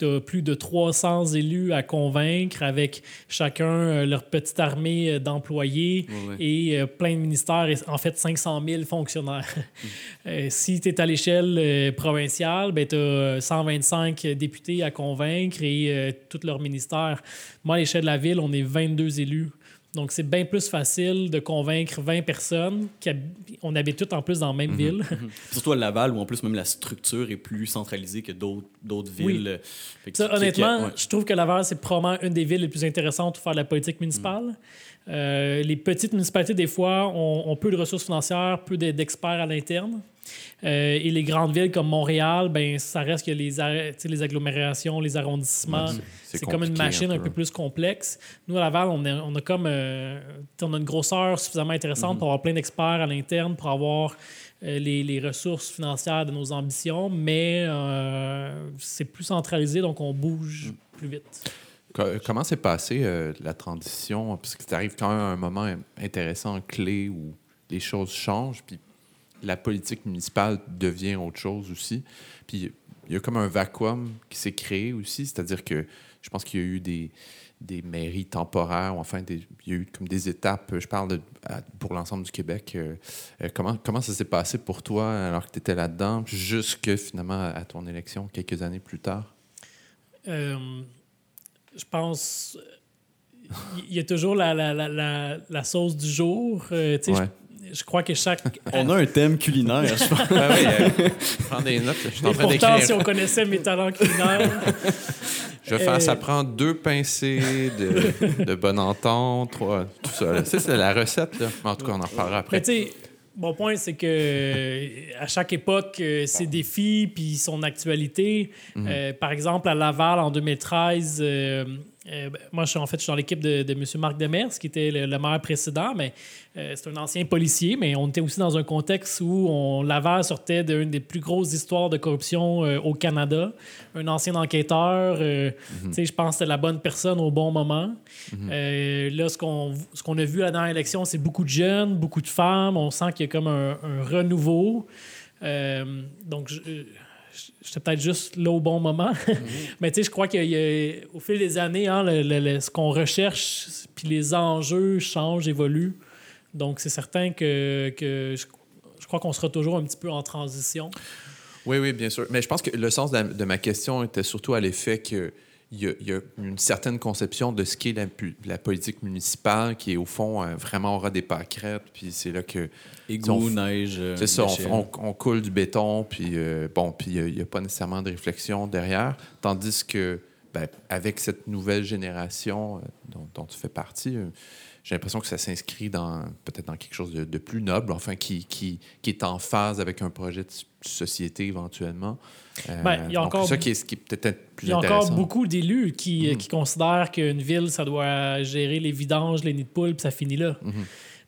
tu plus de 300 élus à convaincre avec chacun euh, leur petite armée euh, d'employés et euh, plein de ministères, et en fait 500 000 fonctionnaires. Si tu es à l'échelle provinciale, ben, tu as 125 députés à convaincre et tous leurs ministères. Moi, à l'échelle de la ville, on est 22 élus Donc, c'est bien plus facile de convaincre 20 personnes qu'on habite toutes en plus dans la même ville. Surtout à Laval, où en plus même la structure est plus centralisée que d'autres villes. Fait que- Ça, qui- qui- honnêtement, ouais. je trouve que Laval, c'est probablement une des villes les plus intéressantes pour faire de la politique municipale. Euh, les petites municipalités, des fois, ont, ont peu de ressources financières, peu de- d'experts à l'interne. Euh, et les grandes villes comme Montréal, ben, ça reste que les, les agglomérations, les arrondissements. Ouais, c'est- comme une machine un peu. peu plus complexe. Nous, à Laval, on a, on a comme euh, on a une grosseur suffisamment intéressante pour avoir plein d'experts à l'interne, pour avoir euh, les, les ressources financières de nos ambitions, mais c'est plus centralisé, donc on bouge plus vite. Co- Comment s'est passée euh, la transition? Parce que tu arrives quand même à un moment intéressant, clé, où les choses changent, puis la politique municipale devient autre chose aussi. Puis il y a comme un vacuum qui s'est créé aussi, c'est-à-dire que je pense qu'il y a eu des, des mairies temporaires, ou enfin, des- il y a eu comme des étapes, je parle de- à- pour l'ensemble du Québec. euh, euh, comment, comment ça s'est passé pour toi alors que tu étais là-dedans, jusque finalement à ton élection quelques années plus tard? Euh, je pense. Il y a toujours la, la, la, la, la sauce du jour. Euh, Ouais. Je, crois que chaque. On a un thème culinaire, je pense. Ouais, euh, je prends des notes, je suis en train pourtant, d'écrire. si on connaissait mes talents culinaires, Je vais faire, Euh, ça prend deux pincées de, de bonne entente, trois, tout ça. c'est la recette, là. Mais en tout cas, on en reparlera Mais après. tu sais, mon point, c'est que euh, à chaque époque, ses défis puis son actualité. Mhm. Euh, par exemple, à Laval, en 2013, euh, euh, ben, moi, je suis en fait je suis dans l'équipe de, de M. Marc Demers, qui était le, le maire précédent, mais euh, c'est un ancien policier, mais on était aussi dans un contexte où on, Laval sortait d'une des plus grosses histoires de corruption euh, au Canada. Un ancien enquêteur, tu sais, je pense que c'était la bonne personne au bon moment. Euh, là, ce qu'on ce qu'on a vu à la dernière élection, c'est beaucoup de jeunes, beaucoup de femmes. On sent qu'il y a comme un, un renouveau. Donc, je- j'étais peut-être juste là au bon moment. Mais tu sais, je crois qu'au fil des années, hein, le- le- le- ce qu'on recherche, puis les enjeux changent, évoluent. Donc, c'est certain que, que je, je crois qu'on sera toujours un petit peu en transition. Oui, oui, bien sûr. Mais je pense que le sens de, la- de ma question était surtout à l'effet que y, y a une certaine conception de ce qu'est la, politique municipale qui est au fond euh, vraiment aura des pâquerettes, puis c'est là que Égout, neige. euh, C'est ça, on, déchets. on- on coule du béton, puis euh, bon, puis il n'y a, pas nécessairement de réflexion derrière. Tandis que, ben, avec cette nouvelle génération dont, dont tu fais partie, j'ai l'impression que ça s'inscrit dans peut-être dans quelque chose de, de plus noble, enfin, qui, qui, qui est en phase avec un projet de société éventuellement. Euh, Ben, il y a donc, encore- c'est ça qui est, qui est peut-être plus Il y a intéressant. encore beaucoup d'élus qui, Mhm. qui considèrent qu'une ville, ça doit gérer les vidanges, les nids de poules, puis ça finit là. Mhm.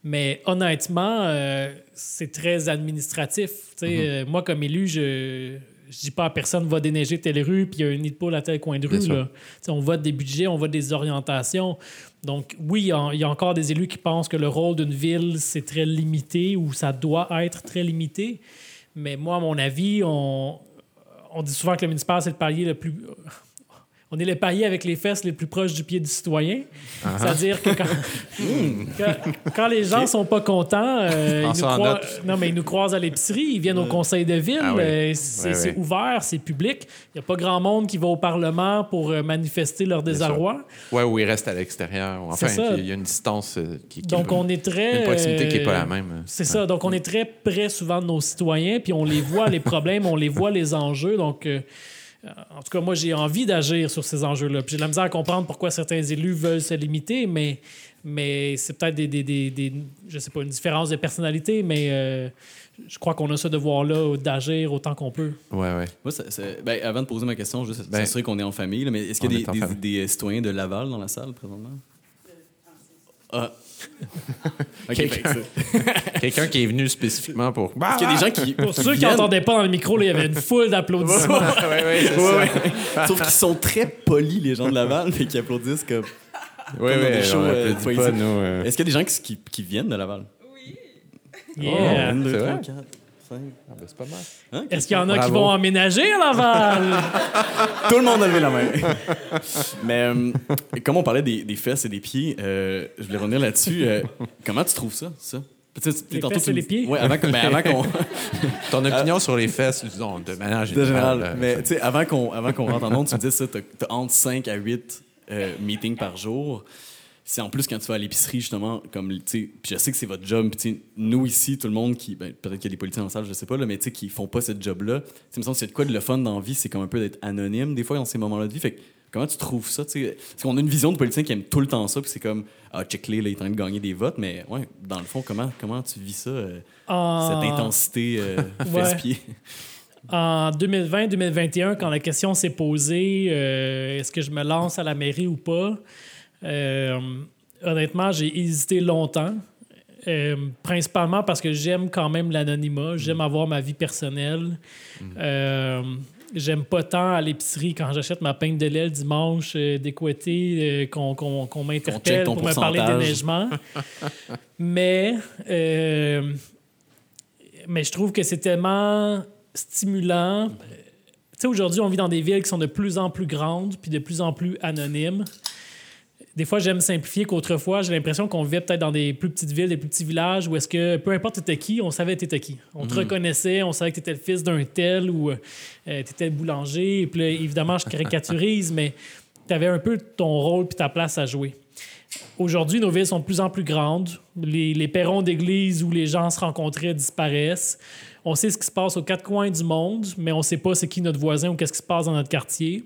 Mais honnêtement, euh, c'est très administratif. Mhm. euh, moi, comme élu, je je dis pas à personne va déneiger telle rue, puis il y a un nid de poule à tel coin de rue. là. On vote des budgets, on vote des orientations. Donc, oui, il y a- il y, a encore des élus qui pensent que le rôle d'une ville, c'est très limité ou ça doit être très limité. Mais moi, à mon avis, on, on dit souvent que le municipal, c'est le palier le plus. On est le palier avec les fesses les plus proches du pied du citoyen. Ah. C'est-à-dire que quand, quand, quand les gens sont pas contents, euh, ils, nous ça en croi- note. non, mais ils nous croisent à l'épicerie, ils viennent au conseil de ville, Ah oui. euh, c'est ouvert, c'est public. Il n'y a pas grand monde qui va au Parlement pour euh, manifester leur désarroi. Ouais, ou il reste à l'extérieur. Enfin, il y a une distance euh, qui, qui Donc, on est très. une proximité qui n'est pas euh, la même. C'est ça. Donc, on est très près souvent de nos citoyens, puis on les voit, les problèmes, on les voit, les enjeux. Donc, euh, en tout cas, moi, j'ai envie d'agir sur ces enjeux-là. J'ai de la misère à comprendre pourquoi certains élus veulent se limiter, mais, mais c'est peut-être des, des, des, des- je sais pas, une différence de personnalité, mais euh, je crois qu'on a ce devoir-là d'agir autant qu'on peut. Ouais, ouais. Moi, ça- ça- ben, avant de poser ma question, juste Ben, s'assurer qu'on est en famille, là, mais est-ce qu'il y a des, des, famille. des, euh, citoyens de Laval dans la salle présentement? Ah. Ok, Quelqu'un- fait que ça- Quelqu'un qui est venu spécifiquement pour. Est-ce qu'il y a des gens qui. Pour ceux qui n'entendaient pas dans le micro, là, il y avait une foule d'applaudissements. ouais, ouais, Ouais. Sauf qu'ils sont très polis, les gens de Laval, mais qui applaudissent comme. Shows, on euh, euh. Est-ce qu'il y a des gens qui, qui, qui viennent de Laval? Yeah. Un, deux, c'est trois, vrai? Quatre, cinq. Ah, ben, c'est pas mal. Hein? Est-ce qu'il y en a qui vont emménager à Laval? Tout le monde a levé la main. Mais euh, comme on parlait des, des fesses et des pieds, euh, je voulais revenir là-dessus. euh, comment tu trouves ça, ça? Tu sais, tu- Les tantôt, fesses et les dis- pieds? Ouais, avant, que- ben, avant qu'on. Ton opinion sur les fesses, disons, de manière de générale. général. euh, Mais tu sais, avant qu'on avant qu'on rentre en onde, tu me disais ça, t'as as entre 5 à 8 euh, meetings par jour. C'est en plus quand tu vas à l'épicerie, justement, comme, tu sais, puis je sais que c'est votre job, puis nous ici, tout le monde qui, ben, peut-être qu'il y a des politiciens dans la salle, je sais pas, là, mais tu sais, qui font pas ce job-là, tu sais, me semble c'est de quoi de le fun dans la vie, c'est comme un peu d'être anonyme, des fois, dans ces moments-là de vie. Fait que, comment tu trouves ça, tu sais? Parce qu'on a une vision de politicien qui aime tout le temps ça, puis c'est comme, ah, check-les, là, il est en train de gagner des votes, mais ouais, dans le fond, comment, comment tu vis ça, euh, En- cette intensité euh, fesse-pied? En 2020-2021, quand la question s'est posée, euh, est-ce que je me lance à la mairie ou pas, honnêtement, j'ai hésité longtemps. Euh, principalement parce que j'aime quand même l'anonymat, j'aime avoir ma vie personnelle. Euh, j'aime pas tant à l'épicerie quand j'achète ma pinte de lait le dimanche euh, euh, qu'on m'interpelle pour me parler déneigement. mais, euh, mais je trouve que c'est tellement stimulant. Tu sais, aujourd'hui, on vit dans des villes qui sont de plus en plus grandes puis de plus en plus anonymes. Des fois, j'aime simplifier qu'autrefois, j'ai l'impression qu'on vivait peut-être dans des plus petites villes, des plus petits villages où est-ce que, peu importe t'étais qui, on savait t'étais qui. On te reconnaissait, on savait que t'étais le fils d'un tel ou euh, t'étais le boulanger. Et puis là, évidemment, je caricaturise, mais t'avais un peu ton rôle puis ta place à jouer. Aujourd'hui, nos villes sont de plus en plus grandes. Les, les perrons d'église où les gens se rencontraient disparaissent. On sait ce qui se passe aux quatre coins du monde, mais on ne sait pas c'est qui notre voisin ou qu'est-ce qui se passe dans notre quartier.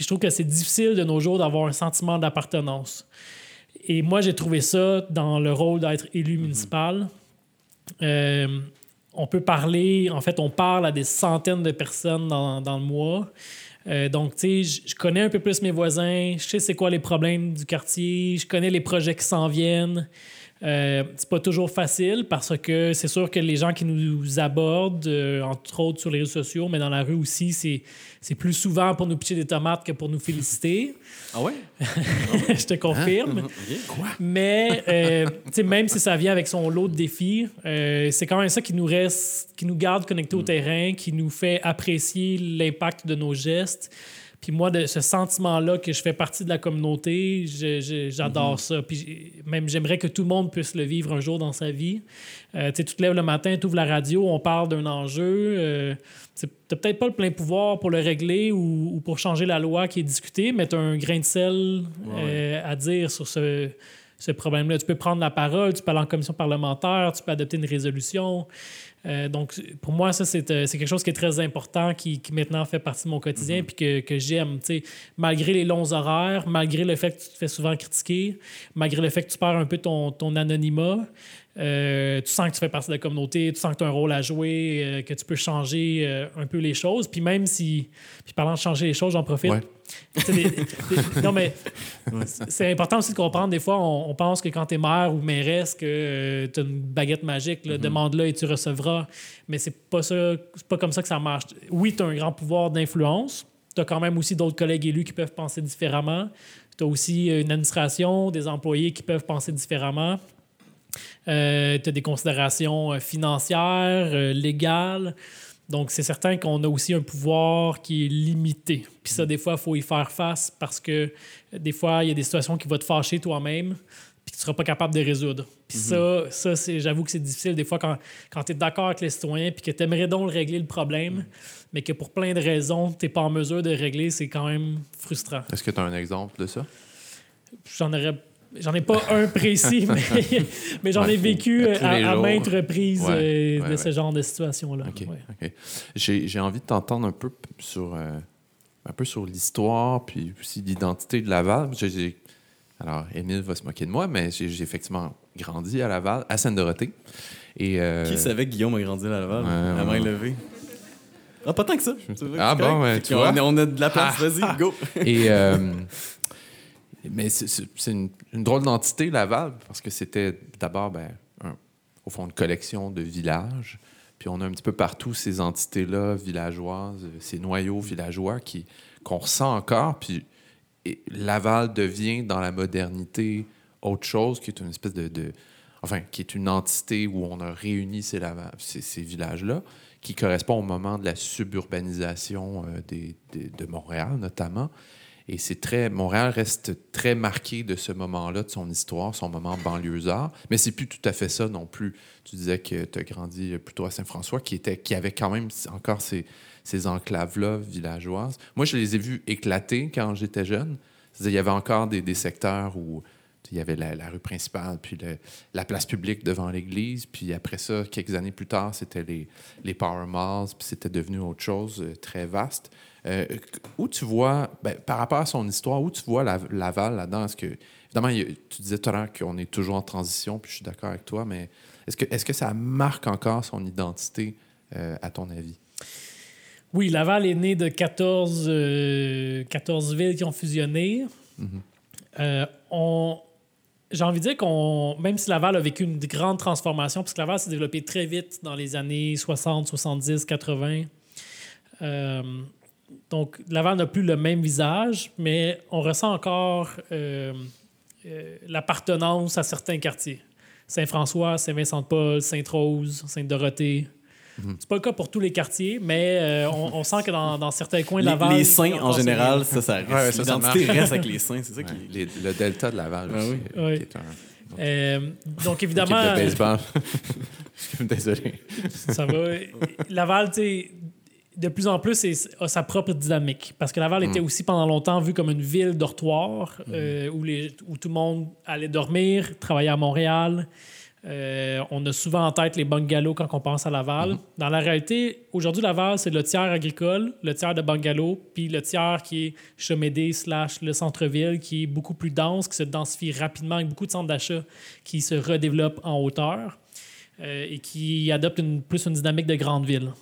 Puis je trouve que c'est difficile de nos jours d'avoir un sentiment d'appartenance. Et moi, j'ai trouvé ça dans le rôle d'être élu municipal. Euh, on peut parler, en fait, on parle à des centaines de personnes dans, dans le mois. Euh, donc, tu sais, je connais un peu plus mes voisins, je sais c'est quoi les problèmes du quartier, je connais les projets qui s'en viennent. Euh, c'est pas toujours facile parce que c'est sûr que les gens qui nous abordent, euh, entre autres sur les réseaux sociaux, mais dans la rue aussi, c'est, c'est plus souvent pour nous pitcher des tomates que pour nous féliciter. Ah ouais? je te confirme. OK. Mais euh, même si ça vient avec son lot de défis, euh, c'est quand même ça qui nous reste, qui nous garde connectés au terrain, qui nous fait apprécier l'impact de nos gestes. Puis moi, de ce sentiment-là que je fais partie de la communauté, j'adore ça. Puis même j'aimerais que tout le monde puisse le vivre un jour dans sa vie. Euh, tu sais, tu te lèves le matin, tu ouvres la radio, on parle d'un enjeu. Euh, tu n'as peut-être pas le plein pouvoir pour le régler ou, ou pour changer la loi qui est discutée, mais tu as un grain de sel euh, à dire sur ce, ce problème-là. Tu peux prendre la parole, tu peux aller en commission parlementaire, tu peux adopter une résolution. Euh, donc, pour moi, ça, c'est euh, c'est quelque chose qui est très important, qui, qui maintenant fait partie de mon quotidien, puis que, que j'aime. Malgré les longs horaires, malgré le fait que tu te fais souvent critiquer, malgré le fait que tu perds un peu ton, ton anonymat, euh, tu sens que tu fais partie de la communauté, tu sens que tu as un rôle à jouer, euh, que tu peux changer euh, un peu les choses. Puis même si, puis parlant de changer les choses, j'en profite. Ouais. Tu sais, des- des- non, mais c'est important aussi de comprendre, des fois, on, on pense que quand tu es maire ou mairesse, que tu as une baguette magique, là, demande-le et tu recevras. Mais c'est pas ça, pas comme ça que ça marche. Oui, tu as un grand pouvoir d'influence. Tu as quand même aussi d'autres collègues élus qui peuvent penser différemment. Tu as aussi une administration, des employés qui peuvent penser différemment. Tu as des considérations euh, financières, euh, légales. Donc, c'est certain qu'on a aussi un pouvoir qui est limité. Puis ça, des fois, il faut y faire face parce que euh, des fois, il y a des situations qui vont te fâcher toi-même puis que tu ne seras pas capable de résoudre. Puis ça, ça c'est, j'avoue que c'est difficile des fois quand, quand tu es d'accord avec les citoyens puis que tu aimerais donc régler le problème, mais que pour plein de raisons, tu n'es pas en mesure de régler, c'est quand même frustrant. Est-ce que tu as un exemple de ça? J'en aurais J'en ai pas un précis, mais, mais j'en Ouais, ai vécu à jours. maintes reprises Ouais, euh, de ouais, ce genre de situation-là. J'ai envie de t'entendre un peu sur, euh, un peu sur l'histoire, puis aussi l'identité de Laval. Alors, Émile va se moquer de moi, mais j'ai effectivement grandi à Laval, à Sainte-Dorothée. Et, euh, Qui savait que Guillaume a grandi à Laval? Ouais, la main ouais. levée. Ah, pas tant que ça. Ah bon, ouais, tu vois. On a de la place, vas-y, go. Et, euh, mais c'est- une, drôle d'entité, Laval, parce que c'était d'abord, ben, au fond, une collection de villages. Puis on a un petit peu partout ces entités-là, villageoises, ces noyaux villageois qui, qu'on ressent encore. Puis Laval devient, dans la modernité, autre chose, qui est une espèce de, Enfin, qui est une entité où on a réuni ces, villages-là, qui correspond au moment de la suburbanisation euh, de Montréal, notamment. Et c'est très. Montréal reste très marqué de ce moment-là, de son histoire, son moment banlieusard. Mais c'est plus tout à fait ça non plus. Tu disais que tu as grandi plutôt à Saint-François, qui, était, qui avait quand même encore ces, ces enclaves-là villageoises. Moi, je les ai vus éclater quand j'étais jeune. Il y avait encore des, des secteurs où il y avait la, rue principale, puis la place publique devant l'église. Puis après ça, quelques années plus tard, c'était les, les Power Malls, puis c'était devenu autre chose, euh, très vaste. Euh, où tu vois, ben, par rapport à son histoire, où tu vois la- Laval là-dedans? Est-ce que, évidemment, a- tu disais tout à l'heure qu'on est toujours en transition, puis je suis d'accord avec toi, mais est-ce que, est que ça marque encore son identité, euh, à ton avis? Oui, Laval est né de 14, euh, 14 villes qui ont fusionné. Euh, on, j'ai envie de dire qu'on, même si Laval a vécu une grande transformation, parce que Laval s'est développé très vite dans les années 60, 70, 80. Donc, Laval n'a plus le même visage, mais on ressent encore euh, euh, l'appartenance à certains quartiers. Saint-François, Saint-Vincent-de-Paul, Sainte-Rose, Sainte-Dorothée. C'est pas le cas pour tous les quartiers, mais euh, on, on sent que dans, dans certains coins de Laval... les saints, en général, ça, ça reste. Ouais, ça, ça L'identité reste avec les saints, c'est ça qui. Ouais, les- le delta de Laval Ah aussi, oui. Oui. qui est un... Euh, donc, évidemment, de baseball. Désolé. ça va. Laval, tu sais, de plus en plus, c'est- a sa propre dynamique. Parce que Laval était aussi pendant longtemps vu comme une ville dortoir euh, où, les, où tout le monde allait dormir, travailler à Montréal. Euh, on a souvent en tête les bungalows quand on pense à Laval. Dans la réalité, aujourd'hui, Laval, c'est le tiers agricole, le tiers de bungalows, puis le tiers qui est Chemédé slash le centre-ville, qui est beaucoup plus dense, qui se densifie rapidement avec beaucoup de centres d'achat qui se redéveloppent en hauteur euh, et qui adopte une, plus une dynamique de grande ville.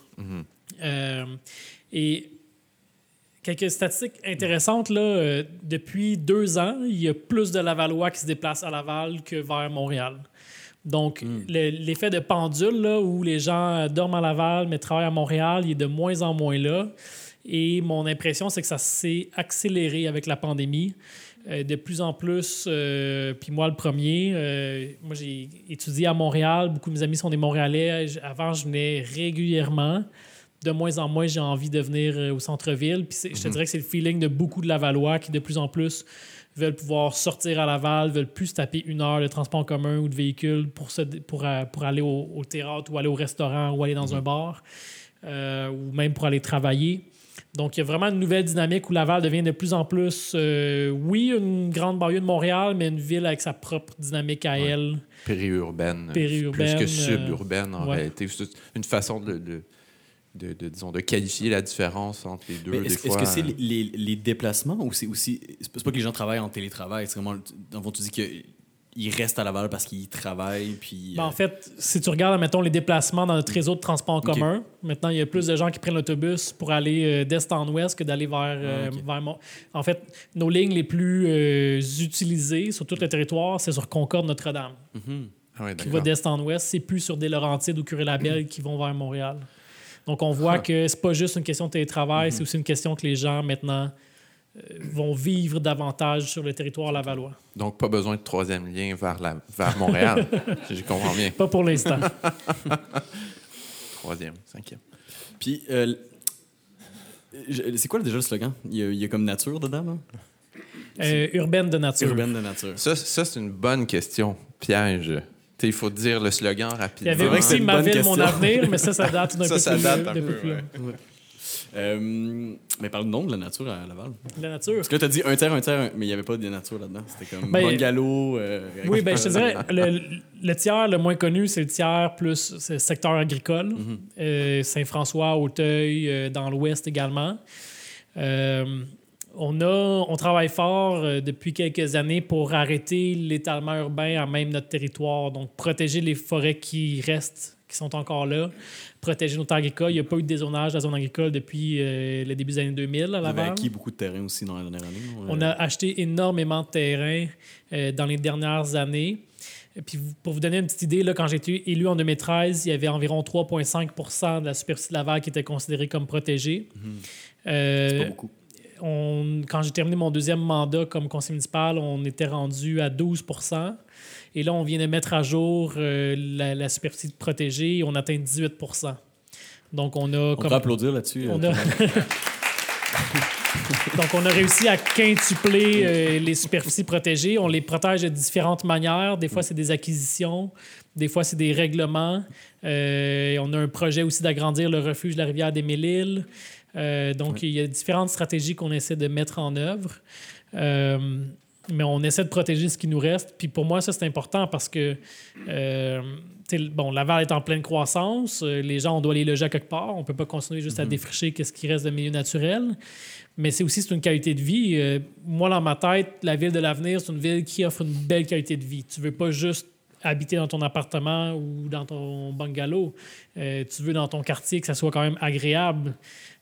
Euh, et quelques statistiques intéressantes, là, euh, depuis deux ans, il y a plus de Lavallois qui se déplacent à Laval que vers Montréal. Donc, le- l'effet de pendule, là, où les gens euh, dorment à Laval mais travaillent à Montréal, il est de moins en moins là. Et mon impression, c'est que ça s'est accéléré avec la pandémie. Euh, de plus en plus, euh, puis moi le premier, euh, moi j'ai étudié à Montréal, beaucoup de mes amis sont des Montréalais. Avant, je venais régulièrement. De moins en moins, j'ai envie de venir euh, au centre-ville. Puis je te dirais que c'est le feeling de beaucoup de Lavallois qui, de plus en plus, veulent pouvoir sortir à Laval, veulent plus se taper une heure de transport en commun ou de véhicule pour, se, pour, euh, pour aller au, au théâtre ou aller au restaurant ou aller dans un bar euh, ou même pour aller travailler. Donc, il y a vraiment une nouvelle dynamique où Laval devient de plus en plus, euh, oui, une grande banlieue de Montréal, mais une ville avec sa propre dynamique à elle. Périurbaine. Périurbaine, Plus que euh, suburbaine, en ouais. réalité. C'est une façon de, de, de- de, disons, de qualifier la différence entre les deux. Est-ce que c'est euh, les, déplacements ou c'est aussi. C'est pas que les gens travaillent en télétravail, c'est vraiment. Dans le fond, tu dis qu'ils restent à Laval parce qu'ils travaillent, puis. Ben, en euh, fait, si tu regardes, mettons, les déplacements dans notre réseau de transport en commun, maintenant, il y a plus de gens qui prennent l'autobus pour aller euh, d'est en ouest que d'aller vers, euh, Ah, vers Mont- En fait, nos lignes les plus euh, utilisées sur tout le territoire, c'est sur Concorde-Notre-Dame. mhm. ah ouais, qui va d'est en ouest, c'est plus sur des Laurentides ou Curé-Labelle qui vont vers Montréal. Donc, on voit Ah. que c'est pas juste une question de télétravail, c'est aussi une question que les gens, maintenant, euh, vont vivre davantage sur le territoire lavallois. Donc, pas besoin de troisième lien vers, la, vers Montréal. Je comprends bien. Pas pour l'instant. Troisième, cinquième. Puis, euh, je- c'est quoi déjà le slogan? Il y, a, il y a comme nature dedans, là? Euh, urbaine de nature. Urbaine de nature. Ça, ça c'est une bonne question. Piège. Tu il faut dire le slogan Il y rapidement. avait aussi Ma ville, mon avenir, mais ça, ça date d'un Ça, peu ça plus, date un de peu, plus ouais. Euh, mais parle donc de la nature à Laval. La nature. Parce que là, t'as dit un terre, un terre, mais il n'y avait pas de nature là-dedans. C'était comme Ben, bungalow. euh, Oui, ben, je te dirais, le, le tiers le moins connu, c'est le tiers plus le secteur agricole. Euh, Saint-François, Auteuil, euh, dans l'ouest également. On, a, on travaille fort euh, depuis quelques années pour arrêter l'étalement urbain à même notre territoire. Donc, protéger les forêts qui restent, qui sont encore là. Protéger nos terres agricoles. Il n'y a pas eu de dézonage de la zone agricole depuis euh, le début des années 2000 à On Laval. acquis beaucoup de terrain aussi dans la dernière année. On a acheté énormément de terrain euh, dans les dernières années. Puis, pour vous donner une petite idée, là, quand j'ai été élu en 2013, il y avait environ 3,5% de la superficie de Laval qui était considérée comme protégée. Euh, C'est pas beaucoup. On- quand j'ai terminé mon deuxième mandat comme conseiller municipal, on était rendu à 12% Et là, on vient de mettre à jour euh, la, la superficie protégée et on atteint 18% Donc, on a On comme peut applaudir là-dessus. on euh, a... Donc, on a réussi à quintupler euh, les superficies protégées. On les protège de différentes manières. Des fois, c'est des acquisitions. Des fois, c'est des règlements. Euh, on a un projet aussi d'agrandir le refuge de la rivière des Mille-Îles. Euh, donc, il y a différentes stratégies qu'on essaie de mettre en œuvre. Euh, mais on essaie de protéger ce qui nous reste. Puis pour moi, ça, c'est important parce que, euh, bon, Laval est en pleine croissance. euh, les gens, on doit les loger à quelque part. On peut pas continuer juste à défricher qu'est-ce qui reste de milieu naturel. Mais c'est aussi une qualité de vie. Euh, moi, dans ma tête, la ville de l'avenir, c'est une ville qui offre une belle qualité de vie. Tu veux pas juste habiter dans ton appartement ou dans ton bungalow. Euh, tu veux dans ton quartier que ça soit quand même agréable.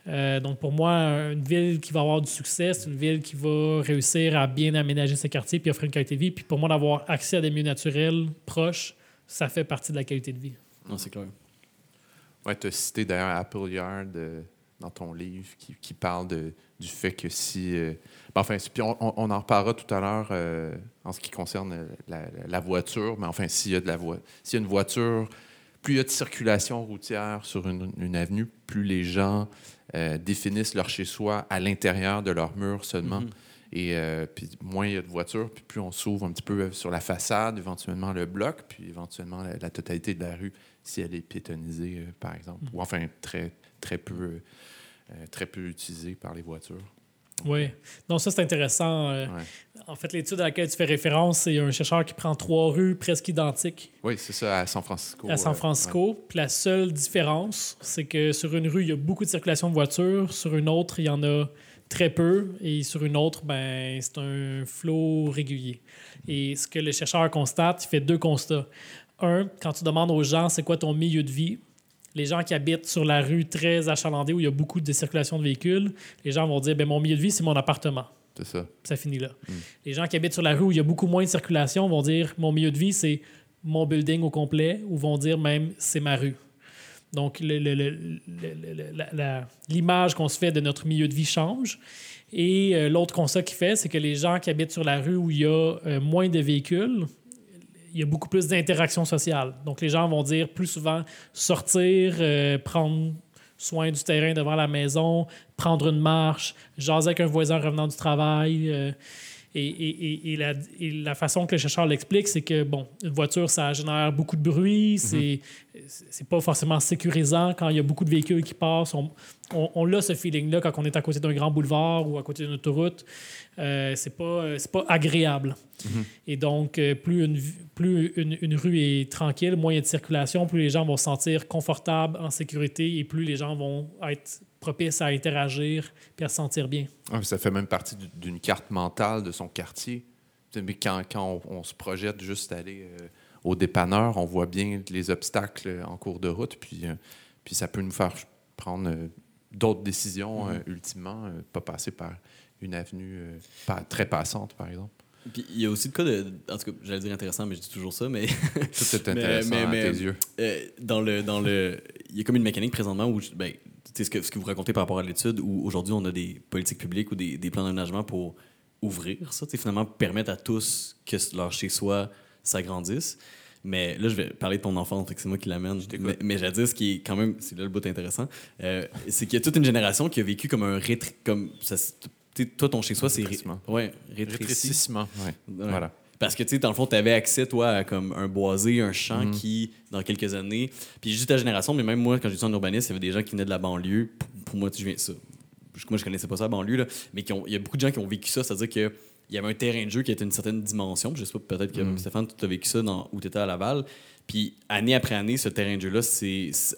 Euh, donc, pour moi, une ville qui va avoir du succès, c'est une ville qui va réussir à bien aménager ses quartiers puis offrir une qualité de vie. Puis pour moi, d'avoir accès à des milieux naturels proches, ça fait partie de la qualité de vie. Non, c'est clair. Ouais, tu as cité d'ailleurs Apple Yard dans ton livre qui, qui parle de, du fait que si. euh, ben, enfin, puis on, en reparlera tout à l'heure euh, en ce qui concerne la, voiture, mais enfin, s'il y a de la voie, s'il y a une voiture, plus il y a de circulation routière sur une avenue, plus les gens euh, définissent leur chez-soi à l'intérieur de leur mur seulement. Mhm. Et euh, puis moins il y a de voitures, puis plus on s'ouvre un petit peu euh, sur la façade, éventuellement le bloc, puis éventuellement la, la totalité de la rue si elle est piétonnisée, euh, par exemple, ou enfin très, très, peu, très peu utilisée par les voitures. Oui. Donc, ça, c'est intéressant. Euh, Ouais. En fait, l'étude à laquelle tu fais référence, c'est un chercheur qui prend trois rues presque identiques Oui, c'est ça, à San Francisco. à San euh, Francisco. Puis la seule différence, c'est que sur une rue, il y a beaucoup de circulation de voitures. Sur une autre, il y en a très peu. Et sur une autre, ben, c'est un flot régulier. Et ce que le chercheur constate, il fait deux constats. Un, quand tu demandes aux gens c'est quoi ton milieu de vie, les gens qui habitent sur la rue très achalandée où il y a beaucoup de circulation de véhicules, les gens vont dire ben, mon milieu de vie, c'est mon appartement. C'est ça. Ça finit là. Mm. Les gens qui habitent sur la rue où il y a beaucoup moins de circulation vont dire mon milieu de vie, c'est mon building au complet, ou vont dire même c'est ma rue. Donc, l'image qu'on se fait de notre milieu de vie change. Et euh, l'autre constat qu'il fait, c'est que les gens qui habitent sur la rue où il y a euh, moins de véhicules, il y a beaucoup plus d'interactions sociales. Donc, les gens vont dire plus souvent sortir, euh, prendre soin du terrain devant la maison, prendre une marche, jaser avec un voisin en revenant du travail. euh, et, et- et- et la, et la façon que le chercheur l'explique, c'est que, bon, une voiture, ça génère beaucoup de bruit, c'est c'est pas forcément sécurisant quand il y a beaucoup de véhicules qui passent. On, on, on a ce feeling-là quand on est à côté d'un grand boulevard ou à côté d'une autoroute. Euh, c'est pas, pas agréable. Et donc, euh, plus, une, plus une, une rue est tranquille, moins il y a de circulation, plus les gens vont se sentir confortables, en sécurité, et plus les gens vont être propices à interagir et à se sentir bien. Ah, puis ça fait même partie du- d'une carte mentale de son quartier. Mais quand, quand on, on se projette juste aller euh, au dépanneur, on voit bien les obstacles en cours de route, puis, euh, puis ça peut nous faire prendre euh, d'autres décisions, euh, ultimement, euh, pas passer par une avenue euh, pas- très passante, par exemple. Puis il y a aussi le cas de. En tout cas, j'allais dire intéressant, mais je dis toujours ça, mais Tout est Mais- intéressant mais- à mais- tes yeux. Euh, dans le dans le il y a comme une mécanique présentement où je- ben, ce que ce que vous racontez par rapport à l'étude où aujourd'hui on a des politiques publiques ou des, des plans d'aménagement pour ouvrir ça, finalement permettre à tous que leur chez soi s'agrandisse. Mais là, je vais parler de ton enfant, fait que c'est moi qui l'amène. Mais, mais ce qui est quand même, c'est là le bout intéressant, euh, c'est qu'il y a toute une génération qui a vécu comme un rétri... comme ça, toi, ton chez-soi, c'est... ré- Rétrécissement. Ouais, rétréci. Rétrécissement, ouais. Ouais. Voilà. Parce que, tu sais, dans le fond, tu avais accès, toi, à comme un boisé, un champ Mhm. qui, dans quelques années, puis juste ta génération, mais même moi, quand j'étais en urbanisme, il y avait des gens qui venaient de la banlieue. Pour, pour moi, tu viens de ça. Moi, je connaissais pas ça, la banlieue, là, mais il y a beaucoup de gens qui ont vécu ça, c'est-à-dire que il y avait un terrain de jeu qui était une certaine dimension. Je sais pas, peut-être que Mhm. Stéphane, tu as vécu ça dans, où tu étais à Laval. Puis, année après année, ce terrain de jeu-là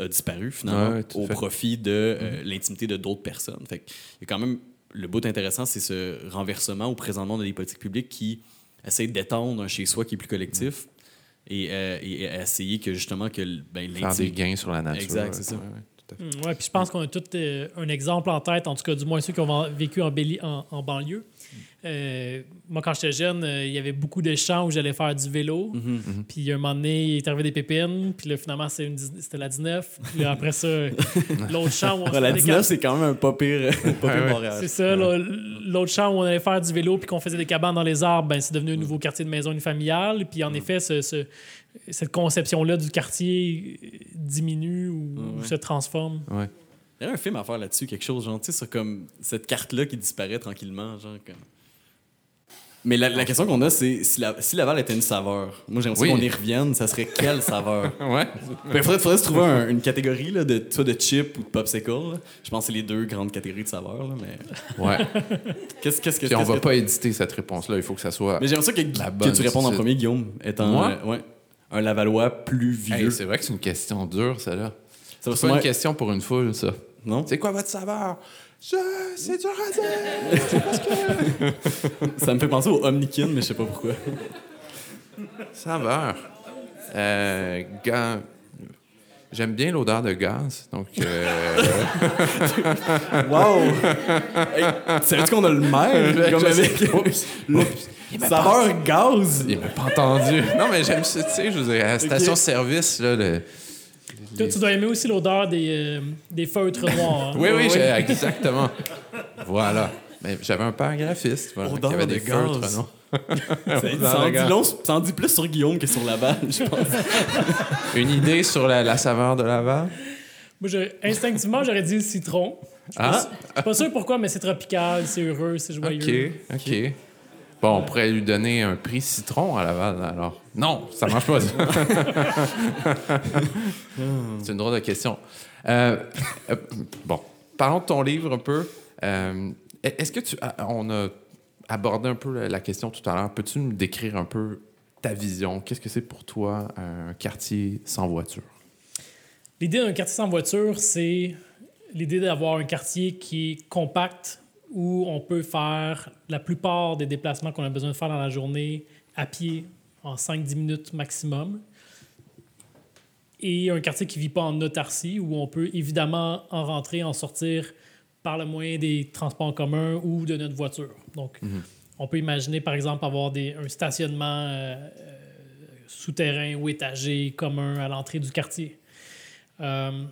a disparu, finalement, Ouais, au fait. profit de euh, l'intimité de d'autres personnes. Fait que, il y a quand même le bout intéressant, c'est ce renversement où présentement on a des politiques publiques qui essayent d'étendre un chez-soi qui est plus collectif et, euh, et essayer que justement que ben, Faire des gains sur la nature. Exact, c'est ça. Ouais, fait. Mm, puis je pense qu'on a tout euh, un exemple en tête, en tout cas, du moins ceux qui ont vécu en, Béli- en, en banlieue. Euh, moi, quand j'étais jeune, euh, il y avait beaucoup de champs où j'allais faire du vélo. Mhm. Puis un moment donné, il est arrivé des pépines. Puis là, finalement, c'était la 19. Puis là, après ça, euh, l'autre champ où on Ouais, la se faisait 19, c'est quand même un pas pire, pas pire Ouais, ouais. Montréal. C'est ça, l'autre champ où on allait faire du vélo puis qu'on faisait des cabanes dans les arbres, ben, c'est devenu un nouveau quartier de maison familiale. Puis en effet, ce- ce- cette conception-là du quartier euh, diminue ou, se transforme. Ouais. Il y a un film à faire là-dessus, quelque chose, genre, tu sais, sur comme cette carte-là qui disparaît tranquillement, genre, comme. Mais la, la question qu'on a, c'est si, la, si Laval était une saveur. Moi, j'aimerais Oui. qu'on y revienne. Ça serait quelle saveur? Ouais. Il faudrait, faudrait se trouver un- une catégorie là, de, soit de chip ou de popsicle. là. Je pense que c'est les deux grandes catégories de saveurs. Là, mais Ouais. qu'est-ce qu'est-ce que Puis on va que- pas éditer cette réponse-là. Il faut que ça soit. Mais j'aimerais ça que, que tu répondes en premier, Guillaume, étant Moi? euh, ouais, un Lavallois plus Hey, vieux. c'est vrai que c'est une question dure, celle-là. C'est pas une question pour une foule, ça. Non? C'est quoi votre saveur? Je... C'est dur à dire. C'est parce que. Ça me fait penser au Omnikin, mais je sais pas pourquoi. Saveur. Euh, ga- J'aime bien l'odeur de gaz, donc euh, Wow! hey, Savais-tu qu'on a le même? Comme avec Oups. saveur gaz! il m'a pas entendu. Non, mais j'aime ça, tu sais, je veux dire, à la station-service, là, le... Toi, tu dois aimer aussi l'odeur des, euh, des feutres noirs. hein. Oui, oui, Oui. exactement. voilà. Mais j'avais un père graphiste, voilà, qui avait de des gaz. feutres, non? Ça, en dit long- ça en dit plus sur Guillaume que sur Laval, je pense. Une idée sur la, la saveur de Laval? Moi, je- instinctivement, j'aurais dit le citron. Ah, Je suis pas sûr pourquoi, mais c'est tropical, c'est heureux, c'est joyeux. OK, OK. Bon, on pourrait lui donner un prix citron à Laval, alors. Non, ça marche pas. C'est une drôle de question. Euh, euh, bon, parlons de ton livre un peu. Euh, Est-ce que tu... On a abordé un peu la- la question tout à l'heure. Peux-tu nous décrire un peu ta vision? Qu'est-ce que c'est pour toi un quartier sans voiture? L'idée d'un quartier sans voiture, c'est l'idée d'avoir un quartier qui est compact où on peut faire la plupart des déplacements qu'on a besoin de faire dans la journée à pied en 5-10 minutes maximum. Et un quartier qui ne vit pas en autarcie où on peut évidemment en rentrer, en sortir par le moyen des transports en commun ou de notre voiture. Donc, on peut imaginer par exemple avoir des, un stationnement euh, euh, souterrain ou étagé commun à l'entrée du quartier. Euh,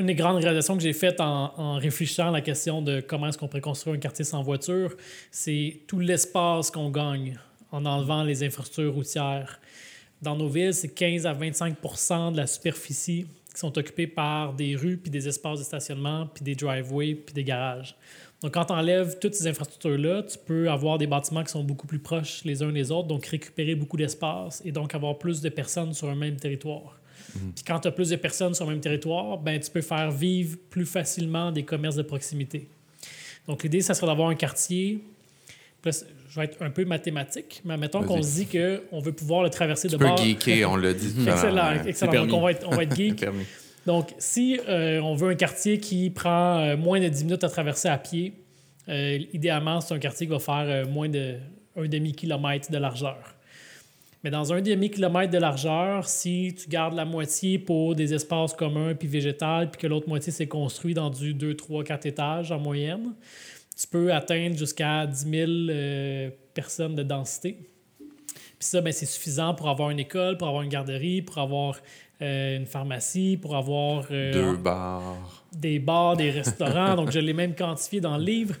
une des grandes réalisations que j'ai faites en, réfléchissant à la question de comment est-ce qu'on pourrait construire un quartier sans voiture, c'est tout l'espace qu'on gagne en enlevant les infrastructures routières. Dans nos villes, c'est 15 à 25% de la superficie qui sont occupées par des rues, puis des espaces de stationnement, puis des driveways, puis des garages. Donc, quand tu enlèves toutes ces infrastructures-là, tu peux avoir des bâtiments qui sont beaucoup plus proches les uns des autres, donc récupérer beaucoup d'espace et donc avoir plus de personnes sur un même territoire. Puis quand tu as plus de personnes sur le même territoire, ben, tu peux faire vivre plus facilement des commerces de proximité. Donc l'idée, ça serait d'avoir un quartier. Je vais être un peu mathématique, mais mettons qu'on se dit qu'on veut pouvoir le traverser de Tu peux bord. geeker, on l'a dit. Excellent, excellent. Donc on va être, on va être geek. Donc, si euh, on veut un quartier qui prend euh, moins de 10 minutes à traverser à pied, euh, idéalement, c'est un quartier qui va faire moins de un demi-kilomètre de largeur. Mais dans un demi-kilomètre de largeur, si tu gardes la moitié pour des espaces communs puis végétales, puis que l'autre moitié s'est construit dans du 2, 3, 4 étages en moyenne, tu peux atteindre jusqu'à 10 000 euh, personnes de densité. Puis ça, ben, c'est suffisant pour avoir une école, pour avoir une garderie, pour avoir euh, une pharmacie, pour avoir euh, Deux bars. Des bars, des restaurants. donc, je l'ai même quantifié dans le livre.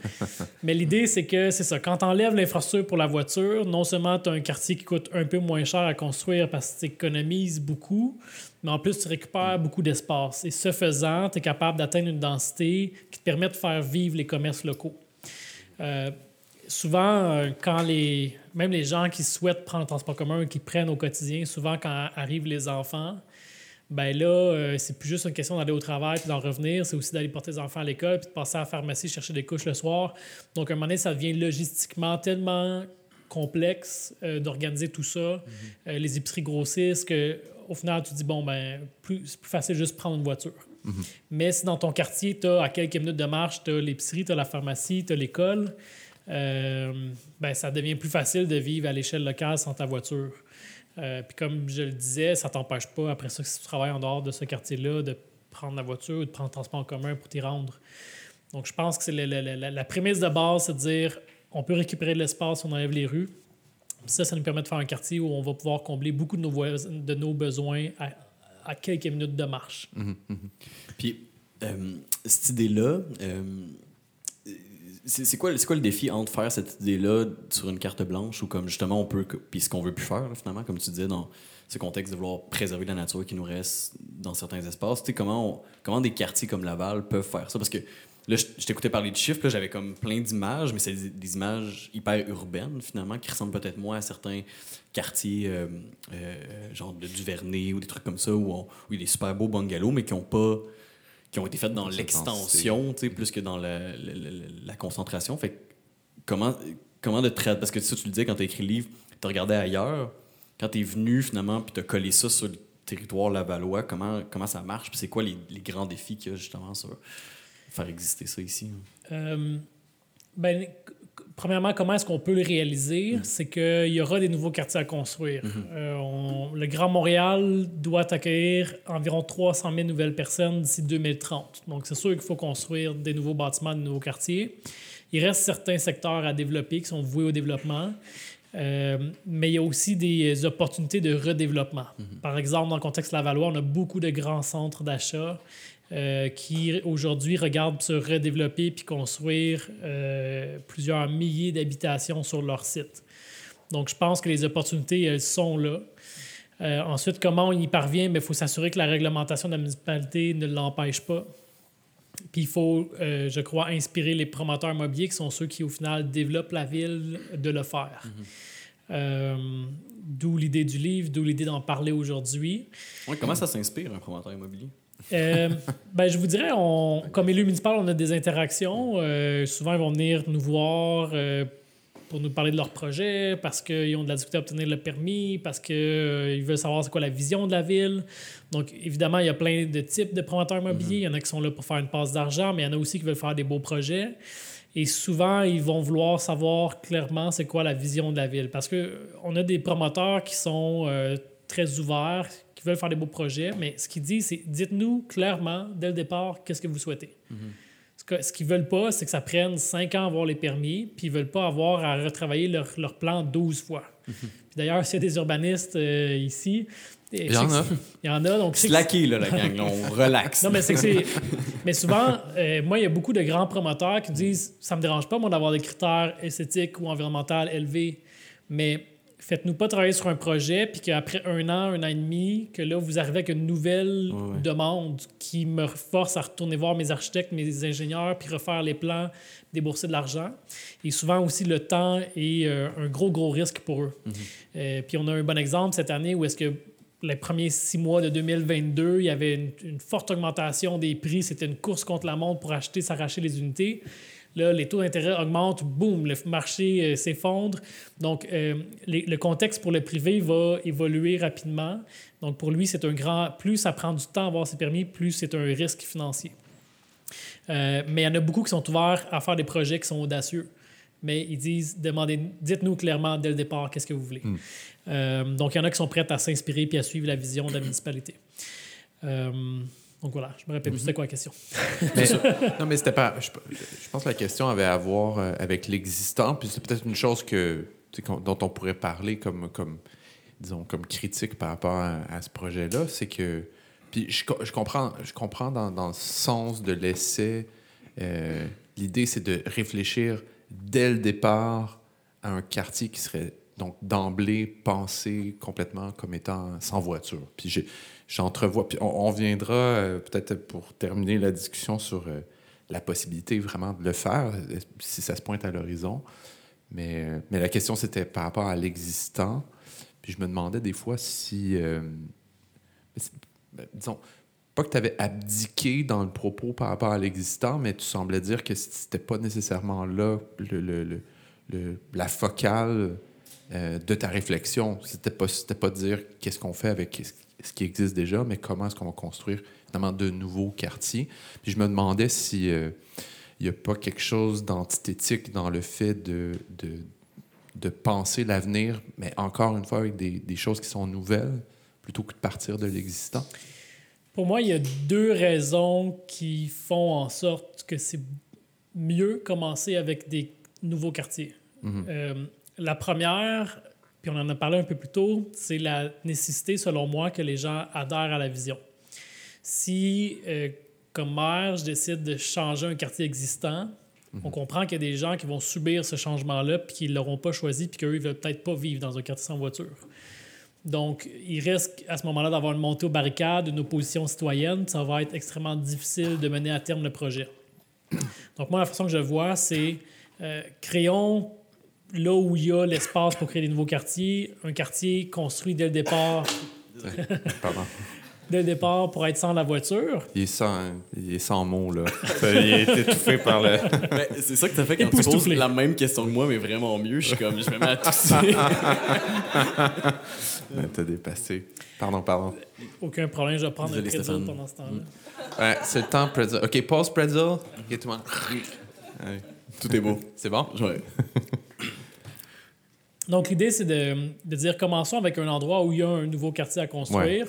Mais l'idée, c'est que c'est ça. Quand tu enlèves l'infrastructure pour la voiture, non seulement tu as un quartier qui coûte un peu moins cher à construire parce que tu économises beaucoup, mais en plus, tu récupères beaucoup d'espace. Et ce faisant, tu es capable d'atteindre une densité qui te permet de faire vivre les commerces locaux. Euh, souvent, euh, quand les, même les gens qui souhaitent prendre le transport commun, qui prennent au quotidien, souvent quand arrivent les enfants, ben là, euh, c'est plus juste une question d'aller au travail puis d'en revenir, c'est aussi d'aller porter les enfants à l'école puis de passer à la pharmacie chercher des couches le soir. Donc, à un moment donné, ça devient logistiquement tellement complexe euh, d'organiser tout ça, euh, les épiceries grossissent, que au final, tu dis, bon, ben, plus, c'est plus facile juste prendre une voiture. Mais si dans ton quartier, tu as à quelques minutes de marche, tu as l'épicerie, tu as la pharmacie, tu as l'école, ben, ça devient plus facile de vivre à l'échelle locale sans ta voiture. Euh, puis comme je le disais, ça t'empêche pas, après ça, si tu travailles en dehors de ce quartier-là, de prendre la voiture ou de prendre le transport en commun pour t'y rendre. Donc, je pense que le- le- la, prémisse de base, c'est de dire on peut récupérer de l'espace on enlève les rues. Ça, ça nous permet de faire un quartier où on va pouvoir combler beaucoup de nos, besoins à, quelques minutes de marche. Puis, euh, cette idée-là, euh, c'est quoi, le défi entre faire cette idée-là sur une carte blanche ou comme justement on peut, puis ce qu'on veut plus faire finalement, comme tu disais, dans ce contexte de vouloir préserver la nature qui nous reste dans certains espaces. Comment, on- comment des quartiers comme Laval peuvent faire ça? Parce que là, je, t'écoutais parler de chiffres, j'avais comme plein d'images, mais c'est des, images hyper urbaines, finalement, qui ressemblent peut-être moins à certains quartiers, euh, euh, genre de Duvernay ou des trucs comme ça, où, on- où il y a des super beaux bungalows, mais qui ont pas qui ont été faits dans l'extension, tu sais, plus que dans la, la- la- la concentration. Fait que comment, comment de traiter... Parce que ça, tu le disais quand tu as écrit le livre, tu regardais ailleurs. Quand tu es venu, finalement, puis tu as collé ça sur le territoire lavallois, comment, comment ça marche? Puis c'est quoi les, les grands défis qu'il y a, justement, sur faire exister ça ici? hein? Euh, ben, premièrement, comment est-ce qu'on peut le réaliser? C'est qu'il y aura des nouveaux quartiers à construire. Euh, on- le Grand Montréal doit accueillir environ 300 000 nouvelles personnes d'ici 2030. Donc, c'est sûr qu'il faut construire des nouveaux bâtiments, des nouveaux quartiers. Il reste certains secteurs à développer qui sont voués au développement. Euh, mais il y a aussi des opportunités de redéveloppement. Par exemple, dans le contexte lavallois, on a beaucoup de grands centres d'achat euh, qui aujourd'hui regardent se redévelopper puis construire euh, plusieurs milliers d'habitations sur leur site. Donc, je pense que les opportunités, elles sont là. Euh, ensuite, comment on y parvient? Il faut s'assurer que la réglementation de la municipalité ne l'empêche pas. Puis il faut, je crois, inspirer les promoteurs immobiliers qui sont ceux qui, au final, développent la ville de le faire. Euh, d'où l'idée du livre, d'où l'idée d'en parler aujourd'hui. Ouais, comment ça s'inspire, un promoteur immobilier? Euh, ben, je vous dirais, on, comme élu municipal, on a des interactions. Euh, souvent, ils vont venir nous voir euh, pour nous parler de leur projet parce qu'ils ont de la difficulté à obtenir le permis, parce qu'ils veulent savoir c'est quoi la vision de la ville. Donc, évidemment, il y a plein de types de promoteurs immobiliers. Il y en a qui sont là pour faire une passe d'argent, mais il y en a aussi qui veulent faire des beaux projets. Et souvent, ils vont vouloir savoir clairement c'est quoi la vision de la ville. Parce qu'on a des promoteurs qui sont très ouverts, qui veulent faire des beaux projets, mais ce qu'ils disent, c'est dites-nous clairement, dès le départ, qu'est-ce que vous souhaitez. Ce que- Ce qu'ils veulent pas, c'est que ça prenne 5 ans à avoir les permis, puis ils veulent pas avoir à retravailler leur, leur plan 12 fois. Puis D'ailleurs, s'il y a des urbanistes euh, ici... Il y en a. Il y en a, donc... Slacké, là, la gang. on relaxe. non, mais c'est que c'est. Mais souvent, euh, moi, il y a beaucoup de grands promoteurs qui disent ça me dérange pas, moi, d'avoir des critères esthétiques ou environnementaux élevés, mais faites-nous pas travailler sur un projet, puis qu'après un an, un an et demi, que là, vous arrivez avec une nouvelle Ouais, ouais. demande qui me force à retourner voir mes architectes, mes ingénieurs, puis refaire les plans, débourser de l'argent. Et souvent aussi, le temps est euh, un gros, gros risque pour eux. Euh, puis on a un bon exemple cette année où est-ce que les premiers six mois de 2022, il y avait une, une forte augmentation des prix. C'était une course contre la montre pour acheter, s'arracher les unités. Là, les taux d'intérêt augmentent, boum, le marché euh, s'effondre. Donc, euh, les- le contexte pour le privé va évoluer rapidement. Donc, pour lui, c'est un grand. Plus ça prend du temps à avoir ses permis, plus c'est un risque financier. Euh, mais il y en a beaucoup qui sont ouverts à faire des projets qui sont audacieux. Mais ils disent, demandez, dites-nous clairement dès le départ qu'est-ce que vous voulez. Euh, donc, il y en a qui sont prêts à s'inspirer puis à suivre la vision de la municipalité. Donc voilà, je me rappelle plus c'était quoi la question. Mais- non, mais c'était pas. Je, je pense que la question avait à voir euh, avec l'existant, puis c'est peut-être une chose que, dont on pourrait parler comme, comme, disons, comme critique par rapport à, à ce projet-là, c'est que. Puis je, co- je comprends, je comprends dans, dans le sens de l'essai. euh, L'idée, c'est de réfléchir dès le départ à un quartier qui serait donc d'emblée pensé complètement comme étant sans voiture. Puis j'ai- j'entrevois, puis on, viendra euh, peut-être pour terminer la discussion sur euh, la possibilité vraiment de le faire, euh, si ça se pointe à l'horizon. Mais, mais la question, c'était par rapport à l'existant. Puis je me demandais des fois si, ben, disons, pas que tu avais abdiqué dans le propos par rapport à l'existant, mais tu semblais dire que c'était pas nécessairement là le, le- le- la focale de ta réflexion. C'était pas, pas dire qu'est-ce qu'on fait avec ce- qui existe déjà, mais comment est-ce qu'on va construire finalement de nouveaux quartiers? Puis je me demandais si il n'y a pas quelque chose d'antithétique dans le fait de, de, de penser l'avenir, mais encore une fois avec des, des choses qui sont nouvelles, plutôt que de partir de l'existant? Pour moi, il y a deux raisons qui font en sorte que c'est mieux commencer avec des nouveaux quartiers. Euh, la première, puis on en a parlé un peu plus tôt, c'est la nécessité, selon moi, que les gens adhèrent à la vision. Si, euh, comme maire, je décide de changer un quartier existant, on comprend qu'il y a des gens qui vont subir ce changement-là, puis qui ne l'auront pas choisi, puis qu'eux, ils ne veulent peut-être pas vivre dans un quartier sans voiture. Donc, il risque à ce moment-là d'avoir une montée aux barricades, une opposition citoyenne. Ça va être extrêmement difficile de mener à terme le projet. Donc, moi, la façon que je vois, c'est euh, créons là où il y a l'espace pour créer des nouveaux quartiers, un quartier construit dès le départ. Pardon. Dès le départ pour être sans la voiture. Il est sans, il est sans mots, là. il est étouffé par le. Ben, c'est ça que t'as fait quand tu poses la même question que moi, mais vraiment mieux. Je suis comme, je me mets à tousser. Ben, T'as dépassé. Pardon, pardon. Aucun problème, je vais prendre Désolé, un pretzel Stéphane. pendant ce temps-là. Ouais, c'est le temps, pretzel. OK, pause, pretzel. OK, tout le monde. Tout est beau. C'est bon? Ouais. Donc, l'idée, c'est de, de dire commençons avec un endroit où il y a un nouveau quartier à construire.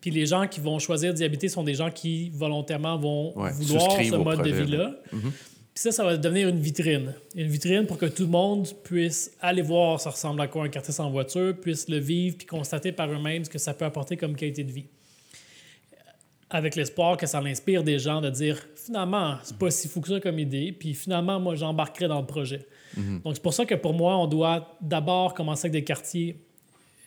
Puis les gens qui vont choisir d'y habiter sont des gens qui volontairement vont Ouais, vouloir ce mode de vie-là. Puis ça, ça va devenir une vitrine. Une vitrine pour que tout le monde puisse aller voir ça ressemble à quoi un quartier sans voiture, puisse le vivre puis constater par eux-mêmes ce que ça peut apporter comme qualité de vie. Avec l'espoir que ça l'inspire des gens de dire finalement, c'est pas si fou que ça comme idée, puis finalement, moi, j'embarquerai dans le projet. Donc, c'est pour ça que pour moi, on doit d'abord commencer avec des quartiers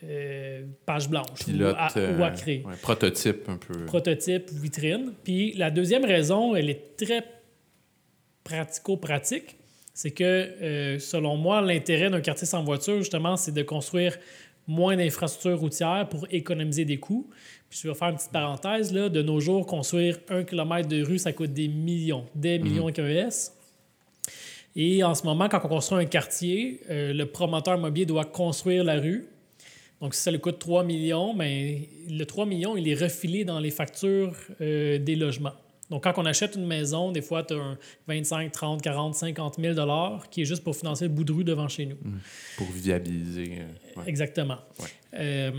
euh, page blanche ou à, euh, ou à créer ouais, prototype, un peu. prototype, vitrine. Puis la deuxième raison, elle est très pratico-pratique. C'est que, euh, selon moi, l'intérêt d'un quartier sans voiture, justement, c'est de construire moins d'infrastructures routières pour économiser des coûts. Puis je vais faire une petite parenthèse, là. De nos jours, construire un kilomètre de rue, ça coûte des millions, des millions avec un S. Et en ce moment, quand on construit un quartier, euh, le promoteur immobilier doit construire la rue. Donc, si ça lui coûte 3 millions, mais le 3 millions, il est refilé dans les factures euh, des logements. Donc, quand on achète une maison, des fois, tu as un 25, 30, 40, 50 000 dollars qui est juste pour financer le bout de rue devant chez nous. Pour viabiliser. euh, ouais. Exactement. Ouais.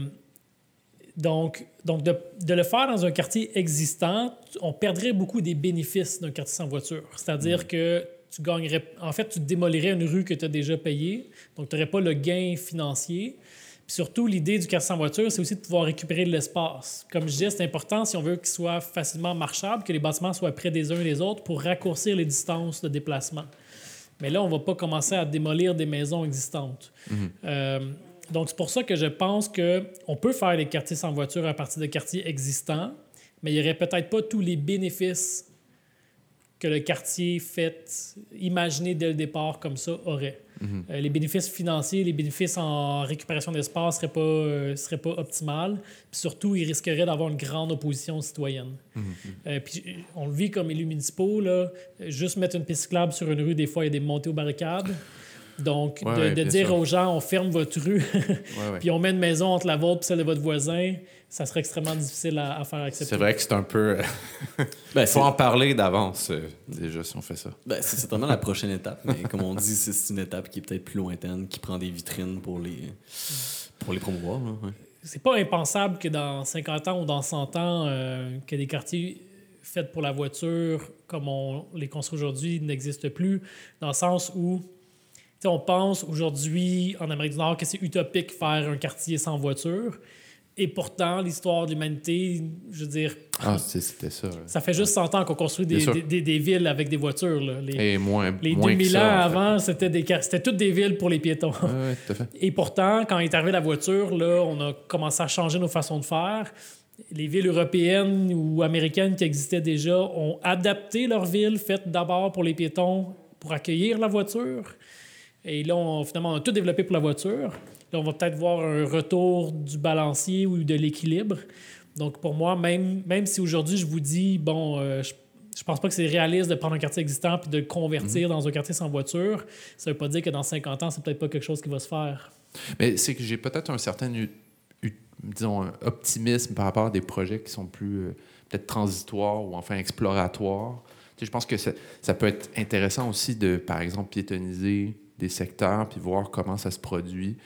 Donc, donc de, de le faire dans un quartier existant, on perdrait beaucoup des bénéfices d'un quartier sans voiture. C'est-à-dire Mm. que tu gagnerais, en fait, tu démolirais une rue que tu as déjà payée, donc tu n'aurais pas le gain financier. Puis surtout, l'idée du quartier sans voiture, c'est aussi de pouvoir récupérer de l'espace. Comme je disais, c'est important si on veut qu'il soit facilement marchable, que les bâtiments soient près des uns et des autres pour raccourcir les distances de déplacement. Mais là, on ne va pas commencer à démolir des maisons existantes. Euh, donc, c'est pour ça que je pense qu'on peut faire les quartiers sans voiture à partir de quartiers existants, mais il n'y aurait peut-être pas tous les bénéfices que le quartier fait, imaginé dès le départ comme ça, aurait. Euh, les bénéfices financiers, les bénéfices en récupération d'espace ne seraient pas, euh, seraient pas optimales. Puis surtout, ils risqueraient d'avoir une grande opposition citoyenne. Euh, puis euh, on le vit comme élus municipaux, là, juste mettre une piste cyclable sur une rue, des fois, il y a des montées aux barricades. Donc, Ouais, de, ouais, de bien dire sûr. aux gens, on ferme votre rue, ouais. puis on met une maison entre la vôtre et celle de votre voisin, ça serait extrêmement difficile à, à faire accepter. C'est vrai que c'est un peu. Il Ben, faut en parler d'avance, euh, déjà, si on fait ça. ben, c'est certainement la prochaine étape, mais comme on dit, c'est une étape qui est peut-être plus lointaine, qui prend des vitrines pour les, pour les promouvoir. là, ouais. C'est pas impensable que dans 50 ans ou dans 100 ans, euh, que des quartiers faits pour la voiture, comme on les construit aujourd'hui, n'existent plus, dans le sens où tu sais, on pense aujourd'hui en Amérique du Nord que c'est utopique faire un quartier sans voiture. Et pourtant, l'histoire de l'humanité, je veux dire, Ah, c'était ça. là. ça fait juste 100 ans qu'on construit des, Bien sûr. des, des- des villes avec des voitures. là. Les, Et moins, les moins que 2000 ça, ans en fait. avant, c'était toutes des villes pour les piétons. Ouais, tout à fait. Et pourtant, quand est arrivée la voiture, là, on a commencé à changer nos façons de faire. Les villes européennes ou américaines qui existaient déjà ont adapté leurs villes, faites d'abord pour les piétons, pour accueillir la voiture. Et là, on, finalement, on a tout développé pour la voiture. Là, on va peut-être voir un retour du balancier ou de l'équilibre. Donc, pour moi, même, même si aujourd'hui, je vous dis, bon, euh, je, je pense pas que c'est réaliste de prendre un quartier existant puis de le convertir dans un quartier sans voiture, ça veut pas dire que dans 50 ans, c'est peut-être pas quelque chose qui va se faire. Mais c'est que j'ai peut-être un certain, disons, optimisme par rapport à des projets qui sont plus euh, peut-être transitoires ou enfin exploratoires. Tu sais, je pense que ça, ça peut être intéressant aussi de, par exemple, piétoniser des secteurs puis voir comment ça se produit,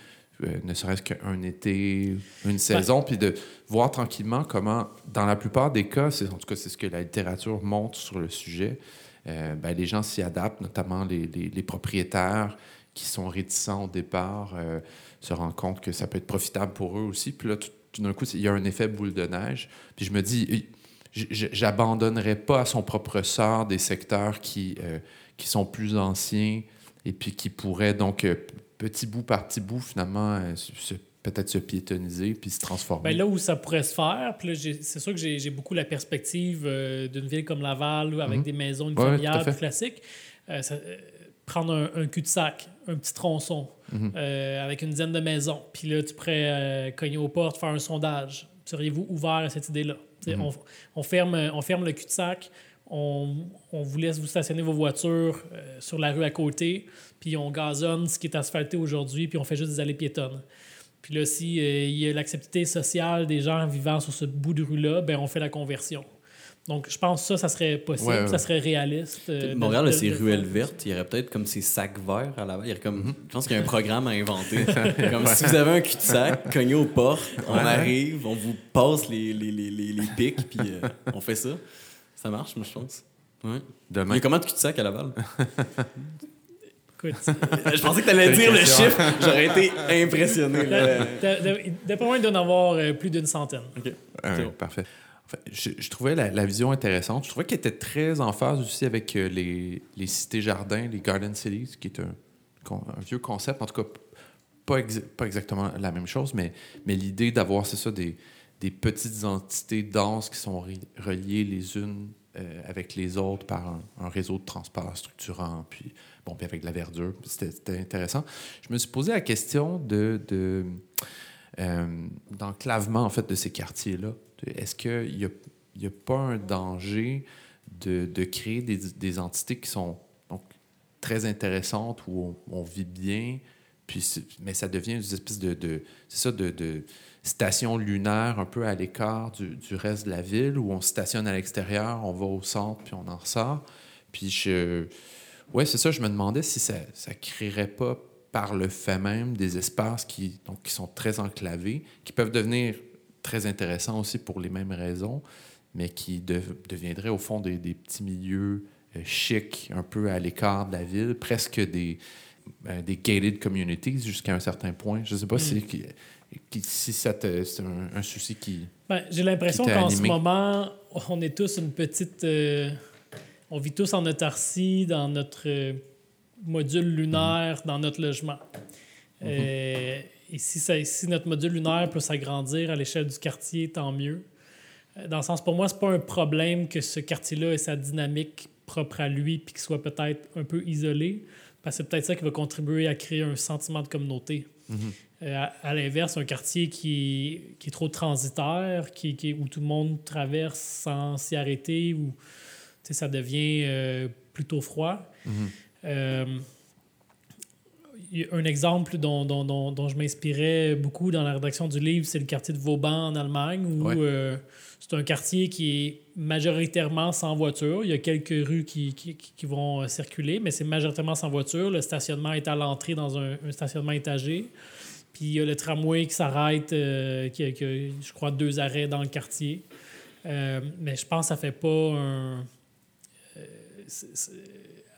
euh, ne serait-ce qu'un été, une saison, puis de voir tranquillement comment, dans la plupart des cas, c'est, en tout cas, c'est ce que la littérature montre sur le sujet, euh, ben, les gens s'y adaptent, notamment les, les- les propriétaires qui sont réticents au départ euh, se rendent compte que ça peut être profitable pour eux aussi. Puis là, tout, tout d'un coup, il y a un effet boule de neige. Puis je me dis, j'abandonnerai pas à son propre sort des secteurs qui, qui sont plus anciens et puis qui pourraient donc, petit bout par petit bout, finalement, euh, se, peut-être se piétoniser puis se transformer. Ben là où ça pourrait se faire, puis c'est sûr que j'ai beaucoup la perspective euh, d'une ville comme Laval avec Mhm. des maisons Ouais, unifamiliales plus classiques. Euh, ça- euh, prendre un, un cul-de-sac, un petit tronçon Mhm. avec une dizaine de maisons. Puis là, tu pourrais cogner aux portes, faire un sondage. Seriez-vous ouvert à cette idée-là? Mhm. on, on ferme, on ferme le cul-de-sac, on, on vous laisse vous stationner vos voitures euh, sur la rue à côté, puis on gazonne ce qui est asphalté aujourd'hui, puis on fait juste des allées piétonnes. Puis là, si euh, il y a l'acceptabilité sociale des gens vivant sur ce bout de rue-là, ben on fait la conversion. Donc, je pense que ça, ça serait possible, Ouais, ouais. ça serait réaliste. euh, Montréal a ses ruelles vertes. Il y aurait peut-être comme ces sacs verts à la Il y aurait comme, Mhm. Je pense qu'il y a un programme à inventer. comme si vous avez un cul-de-sac, cognez aux portes, on Ouais. arrive, on vous passe les, les, les, les, les pics, puis euh, on fait ça. Ça marche, moi, je pense. Ouais. Il Demain. y a combien de cul-de-sac à Laval? Écoute, je pensais que tu allais dire le chiffre. J'aurais été impressionné. D'après moi, il doit en avoir euh, plus d'une centaine. OK. Ah, bon. Parfait. En fait, je, je trouvais la, la vision intéressante. Je trouvais qu'elle était très en phase aussi avec euh, les, les cités-jardins, les Garden Cities, qui est un, vieux concept. En tout cas, pas, ex- pas exactement la même chose, mais, mais l'idée d'avoir, c'est ça, des, des petites entités denses qui sont reliées les unes euh, avec les autres par un, réseau de transport structurant, puis, bon, puis avec de la verdure. C'était intéressant. Je me suis posé la question de, de euh, d'enclavement en fait de ces quartiers-là. Est-ce qu'il n'y a, y a pas un danger de, créer des, des entités qui sont donc, très intéressantes où on, vit bien, puis mais ça devient une espèce de, de c'est ça de station lunaire un peu à l'écart du, du reste de la ville où on stationne à l'extérieur, on va au centre puis on en ressort. Puis je ouais c'est ça, je me demandais si ça ça créerait pas par le fait même des espaces qui, donc, qui sont très enclavés, qui peuvent devenir très intéressants aussi pour les mêmes raisons, mais qui de- deviendraient au fond des, des petits milieux euh, chics, un peu à l'écart de la ville, presque des, euh, des gated communities jusqu'à un certain point. Je ne sais pas si, qui- qui- si ça te- c'est un, un souci qui... Ben, J'ai l'impression qu'en ce moment, on est tous une petite. euh, on vit tous en autarcie dans notre euh, module lunaire, dans notre logement. Euh, et si, ça- si notre module lunaire peut s'agrandir à l'échelle du quartier, tant mieux. Dans le sens, pour moi, c'est pas un problème que ce quartier-là ait sa dynamique propre à lui puis qu'il soit peut-être un peu isolé. Parce que c'est peut-être ça qui va contribuer à créer un sentiment de communauté. Euh, à, à l'inverse, un quartier qui, qui est trop transitaire, qui, qui- où tout le monde traverse sans s'y arrêter, où ça devient euh, plutôt froid. Euh, y a un exemple dont, dont- dont- dont je m'inspirais beaucoup dans la rédaction du livre, c'est le quartier de Vauban en Allemagne, où Ouais. euh, c'est un quartier qui est majoritairement sans voiture. Il y a quelques rues qui, qui- qui- qui vont euh, circuler, mais c'est majoritairement sans voiture. Le stationnement est à l'entrée dans un, un stationnement étagé. Puis il y a le tramway qui s'arrête, euh, qui, a- qui je crois, deux arrêts dans le quartier. Euh, mais je pense que ça fait pas un. euh,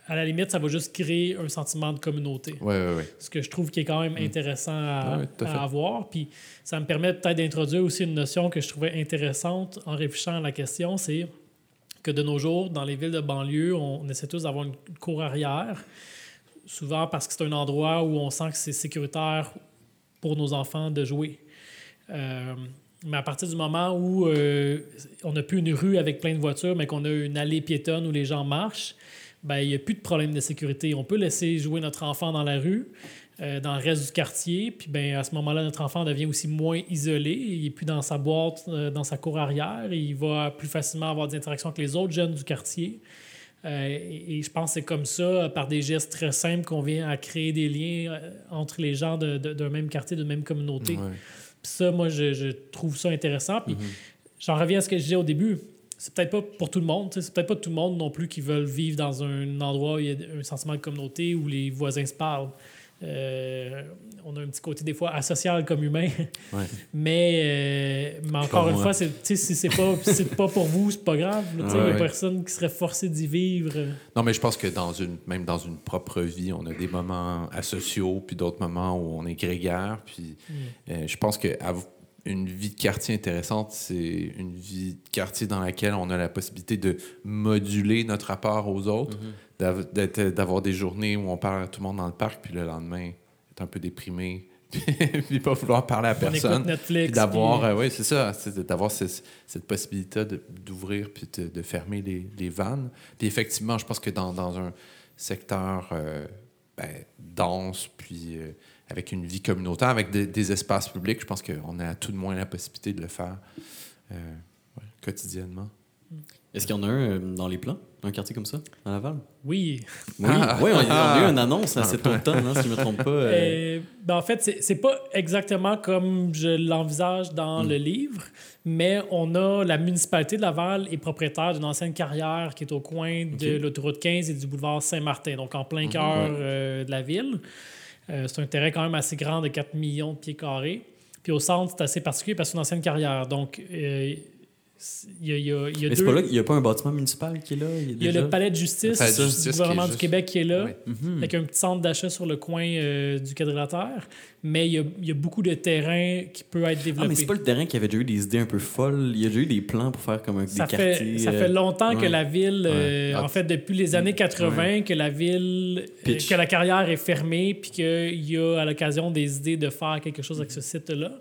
à la limite, ça va juste créer un sentiment de communauté. Oui, oui, oui. Ce que je trouve qui est quand même intéressant à, à avoir. Puis ça me permet peut-être d'introduire aussi une notion que je trouvais intéressante en réfléchissant à la question, c'est que de nos jours, dans les villes de banlieue, on, essaie tous d'avoir une cour arrière, souvent parce que c'est un endroit où on sent que c'est sécuritaire pour nos enfants de jouer. Euh, mais à partir du moment où euh, on n'a plus une rue avec plein de voitures, mais qu'on a une allée piétonne où les gens marchent, ben, il n'y a plus de problème de sécurité. On peut laisser jouer notre enfant dans la rue, euh, dans le reste du quartier, puis ben, à ce moment-là, notre enfant devient aussi moins isolé. Il n'est plus dans sa boîte, dans sa cour arrière. Il va plus facilement avoir des interactions avec les autres jeunes du quartier. Euh, et, et je pense que c'est comme ça, par des gestes très simples, qu'on vient à créer des liens euh, entre les gens de- de- d'un même quartier, d'une même communauté. Ouais. Puis ça, moi, je, je trouve ça intéressant. Puis j'en reviens à ce que je disais au début. C'est peut-être pas pour tout le monde. C'est peut-être pas tout le monde non plus qui veulent vivre dans un endroit où il y a un sentiment de communauté, où les voisins se parlent. Euh, on a un petit côté des fois asocial comme humain. Ouais. Mais, euh, mais encore une moi. fois, si c'est pas, pas pour vous, c'est pas grave. là, tu sais, Il Ouais, y a ouais. personne qui serait forcé d'y vivre. Non, mais je pense que dans une, même dans une propre vie, on a des moments asociaux, puis d'autres moments où on est grégaire. Puis euh, je pense que av- une vie de quartier intéressante, c'est une vie de quartier dans laquelle on a la possibilité de moduler notre rapport aux autres, d'être- d'avoir des journées où on parle à tout le monde dans le parc, puis le lendemain, être un peu déprimé, puis pas vouloir parler à personne. D'avoir, puis- euh, oui, c'est ça, c'est d'avoir ce- cette possibilité d'ouvrir puis de, de fermer les, les vannes. Puis effectivement, je pense que dans, dans un secteur euh, ben, dense, puis euh, avec une vie communautaire, avec des, des espaces publics, je pense qu'on a tout de moins la possibilité de le faire euh, ouais, quotidiennement. Est-ce qu'il y en a un euh, dans les plans, un quartier comme ça, à Laval? Oui. Oui, Ah. oui on, on a eu une annonce à cet automne, hein, si je ne me trompe pas. euh, Euh, ben, en fait, c'est- pas exactement comme je l'envisage dans Mm. le livre, mais on a la municipalité de Laval est propriétaire d'une ancienne carrière qui est au coin de l'autoroute 15 et du boulevard Saint-Martin, donc en plein cœur ouais. euh, de la ville. Euh, c'est un terrain quand même assez grand de 4 millions de pieds carrés. Puis au centre, c'est assez particulier parce que c'est une ancienne carrière. Donc, euh, il y a, il y a- il y a Mais c'est deux... pas là, il n'y a pas un bâtiment municipal qui est là? Il, y a déjà- le palais de justice, palais de du justice qui est gouvernement du Québec qui est là, Ouais. Mhm. avec un petit centre d'achat sur le coin euh, du quadrilatère. Mais il y, a, il y a beaucoup de terrain qui peut être Ah, développé. mais c'est pas le terrain qui avait déjà eu des idées un peu folles. Il y a déjà eu des plans pour faire comme un, ça des fait, quartiers. ça euh, fait longtemps que ouais. la ville, euh, Ouais. Ah. en fait, depuis les années 80, que la ville, euh, que la carrière est fermée, puis qu'il y a à l'occasion des idées de faire quelque chose avec ce site-là.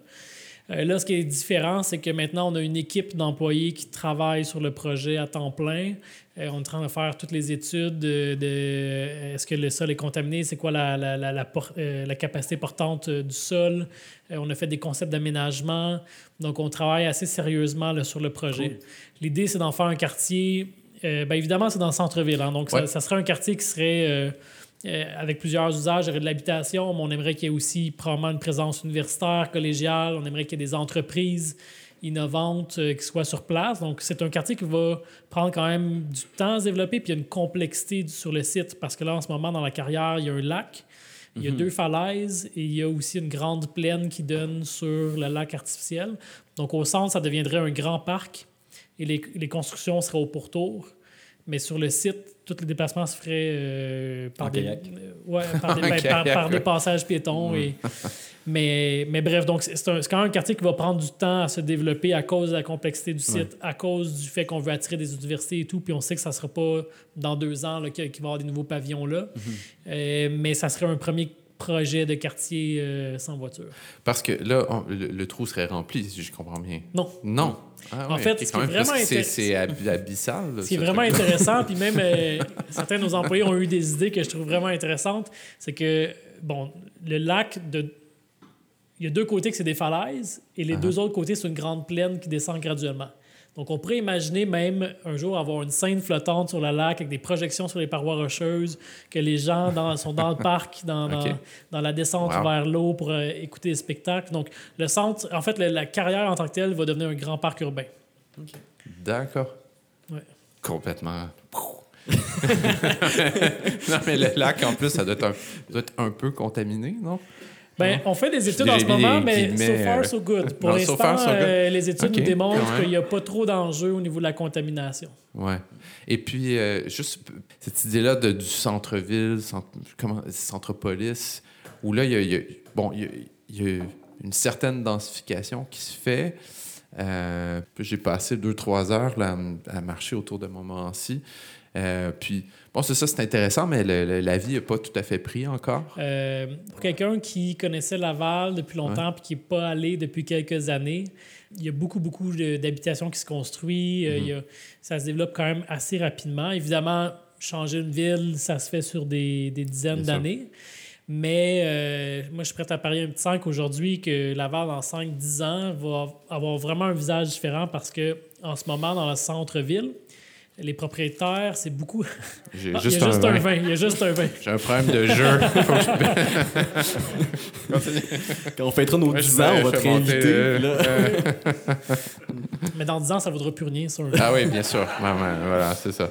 Euh, là, ce qui est différent, c'est que maintenant, on a une équipe d'employés qui travaille sur le projet à temps plein. Euh, on est en train de faire toutes les études de, de, euh, est-ce que le sol est contaminé, c'est quoi la, la, la, la por- euh, la capacité portante du sol. On a fait des concepts d'aménagement. Donc, on travaille assez sérieusement là, sur le projet. L'idée, c'est d'en faire un quartier. ben, évidemment, c'est dans le centre-ville. hein. donc, ça, Ouais. ça serait un quartier qui serait euh, avec plusieurs usages. Il y aurait de l'habitation, mais on aimerait qu'il y ait aussi probablement une présence universitaire, collégiale. On aimerait qu'il y ait des entreprises innovantes euh, qui soient sur place. Donc, c'est un quartier qui va prendre quand même du temps à se développer, puis il y a une complexité sur le site, parce que là, en ce moment, dans la carrière, il y a un lac, il y a deux falaises, et il y a aussi une grande plaine qui donne sur le lac artificiel. Donc, au centre, ça deviendrait un grand parc, et les, les constructions seraient au pourtour. Mais sur le site, tous les déplacements se feraient euh, par, En des, kayak. euh, ouais, par, des, En ben, par- kayak, par des ouais. passages piétons. Et, mais, mais bref, donc c'est quand même un quartier qui va prendre du temps à se développer à cause de la complexité du site, à cause du fait qu'on veut attirer des universités et tout. Puis on sait que ça ne sera pas dans deux ans qu'il va y avoir des nouveaux pavillons là. Euh, mais ça serait un premier projet de quartier euh, sans voiture. Parce que là, on- le, le trou serait rempli, si je comprends bien. Non. Non. Ah En ouais, fait, ce qui est vraiment c'est- c'est Ce intéressant, puis même euh, certains de nos employés ont eu des idées que je trouve vraiment intéressantes, c'est que, bon, le lac, de... il y a deux côtés que c'est des falaises, et les Uh-huh. deux autres côtés, c'est une grande plaine qui descend graduellement. Donc, on pourrait imaginer même un jour avoir une scène flottante sur le lac avec des projections sur les parois rocheuses, que les gens dans- sont dans le parc, dans, dans, la descente Wow. vers l'eau pour euh, écouter les spectacles. Donc, le centre, en fait, la carrière en tant que telle va devenir un grand parc urbain. D'accord. Ouais. Complètement. non, mais le lac, en plus, ça doit être un, ça doit être un peu contaminé, non? Ben, on fait des études en ce moment, mais so far, so good. Pour so l'instant, so euh, les études nous démontrent qu'il n'y a pas trop d'enjeux au niveau de la contamination. Ouais. Et puis, euh, juste cette idée-là de- du centre-ville, centre, comment, centre-police, où là, il y a, il y a- bon, y a, il y a une certaine densification qui se fait. Euh, J'ai passé deux, trois heures là, à, à marcher autour de Montmorency. Euh, puis, bon, c'est ça, c'est intéressant, mais le- le- la vie n'est pas tout à fait pris encore. Euh, pour quelqu'un qui connaissait Laval depuis longtemps puis qui n'est pas allé depuis quelques années, il y a beaucoup, beaucoup d'habitations qui se construisent. Euh, il y a- ça se développe quand même assez rapidement. Évidemment, changer une ville, ça se fait sur des, des dizaines d'années. Mais euh, moi, je suis prêt à parier un petit 5 aujourd'hui que Laval, dans 5-10 ans, va avoir vraiment un visage différent parce que en ce moment, dans le centre-ville, les propriétaires, c'est beaucoup. J'ai Ah, juste, il y a juste un, un vin. Il y a juste un vin. J'ai un problème de jeu. Quand on fêtera nos Ouais, je 10 ans, on va te réinviter. euh, là. Mais dans 10 ans, ça ne vaudra plus rien, ça. Ah oui, bien sûr. Voilà, c'est ça.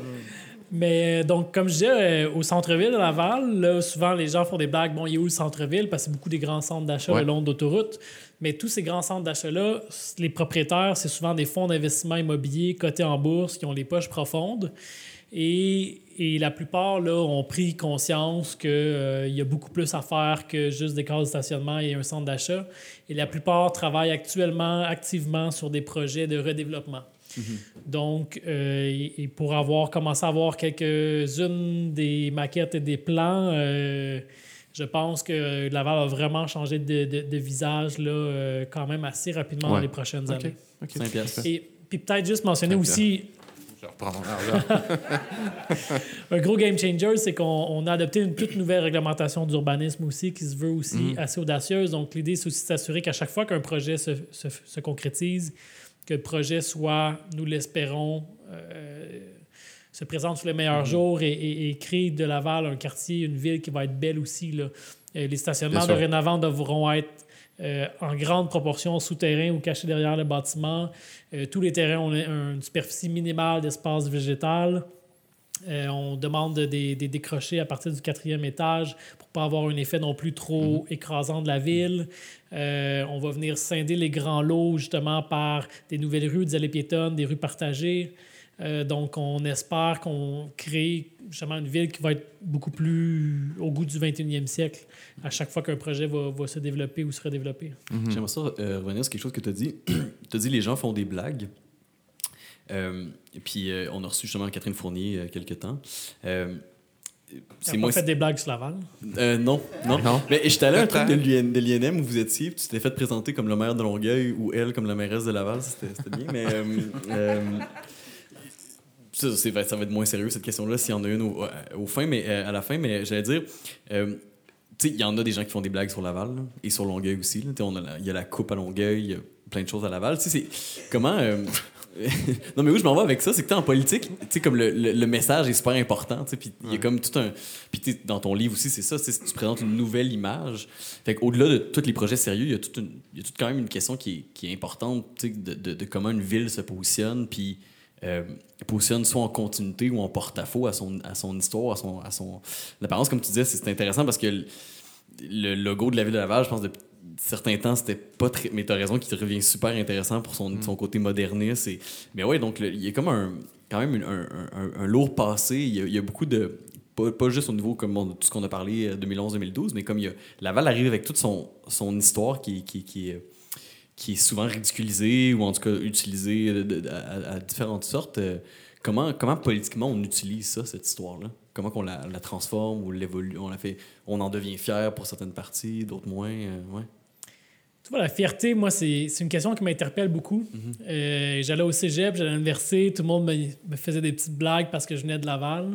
Mais euh, donc, comme je disais, euh, au centre-ville de Laval, là, souvent les gens font des blagues. Bon, il est où le centre-ville? Parce que c'est beaucoup des grands centres d'achat Ouais. le long d'autoroutes. Mais tous ces grands centres d'achat-là, les propriétaires, c'est souvent des fonds d'investissement immobilier cotés en bourse qui ont les poches profondes. Et, et la plupart là, ont pris conscience qu'il y a beaucoup plus à faire que juste des cases de stationnement et un centre d'achat. Et la plupart travaillent actuellement activement sur des projets de redéveloppement. Donc, euh, et, et pour avoir commencé à avoir quelques-unes des maquettes et des plans, euh, je pense que Laval va vraiment changer de, de- de visage là, euh, quand même assez rapidement dans les prochaines années. OK. 5 piastres. Et puis peut-être juste mentionner aussi Je reprends mon argent. un gros game changer, c'est qu'on on a adopté une toute nouvelle réglementation d'urbanisme aussi qui se veut aussi Mm. assez audacieuse. Donc l'idée, c'est aussi de s'assurer qu'à chaque fois qu'un projet se, se- se concrétise, que le projet soit, nous l'espérons, euh, se présente sous les meilleurs Mm-hmm. jours et, et- et crée de Laval un quartier, une ville qui va être belle aussi. Là. Euh, les stationnements dorénavant devront être euh, en grande proportion souterrains ou cachés derrière le bâtiment. Euh, tous les terrains ont une superficie minimale d'espace végétal. Euh, on demande des, des décrochés à partir du quatrième étage pour pas avoir un effet non plus trop écrasant de la ville. Euh, on va venir scinder les grands lots justement par des nouvelles rues, des allées piétonnes, des rues partagées. Euh, donc, on espère qu'on crée justement une ville qui va être beaucoup plus au goût du 21e siècle à chaque fois qu'un projet va, va se développer ou se redévelopper. J'aimerais ça euh, revenir sur quelque chose que tu as dit. tu as dit les gens font des blagues. Euh, et puis, euh, on a reçu justement Catherine Fournier il y a quelques temps. Euh, c'est a moins. pas fait des blagues sur Laval? Euh, non, non. Non. Mais j'étais allé à un truc de l'IN de l'INM où vous étiez, puis tu t'es fait présenter comme le maire de Longueuil ou elle comme la mairesse de Laval. C'était c'était bien, mais. Euh, euh, ça, va être moins sérieux, cette question-là, s'il y en a une au, au fin, mais, euh, à la fin. Mais j'allais dire. euh, tu il y en a des gens qui font des blagues sur Laval là, et sur Longueuil aussi. Tu Il y a la coupe à Longueuil, il y a plein de choses à Laval. Tu c'est. Comment. euh, non, mais où je m'en vais avec ça, c'est que t'es en politique, tu comme le, le- le message est super important, tu puis il y a comme tout un. Puis tu dans ton livre aussi, c'est ça, c'est tu présentes une nouvelle image. Fait qu'au-delà de tous les projets sérieux, il y a toute, toute quand même une question qui est, qui est importante, tu de, de, de comment une ville se positionne, puis euh, positionne soit en continuité ou en porte-à-faux à son, à son histoire, à son, à son apparence. Comme tu disais, c'est intéressant parce que le, le logo de la ville de Laval, je pense, depuis certains temps, c'était pas très. Mais t'as raison qu'il revient super intéressant pour son, son côté moderniste. Et... Mais ouais, donc il y a comme un, quand même une- un, un- un lourd passé. Il y a, il y a beaucoup de. Pas, pas juste au niveau comme on- tout ce qu'on a parlé euh, 2011-2012, mais comme il y a, Laval arrive avec toute son, son histoire qui, qui, qui, est- qui est souvent ridiculisée ou en tout cas de- à, à différentes sortes. euh, Comment, comment politiquement on utilise ça, cette histoire-là? Comment qu'on la, la transforme ou l'évolue? On la fait, on en devient fier pour certaines parties, d'autres moins. euh, ouais. Tu vois, la fierté, moi, c'est une question qui m'interpelle beaucoup. Euh, j'allais au cégep, j'allais à l'université, tout le monde me, me faisait des petites blagues parce que je venais de Laval.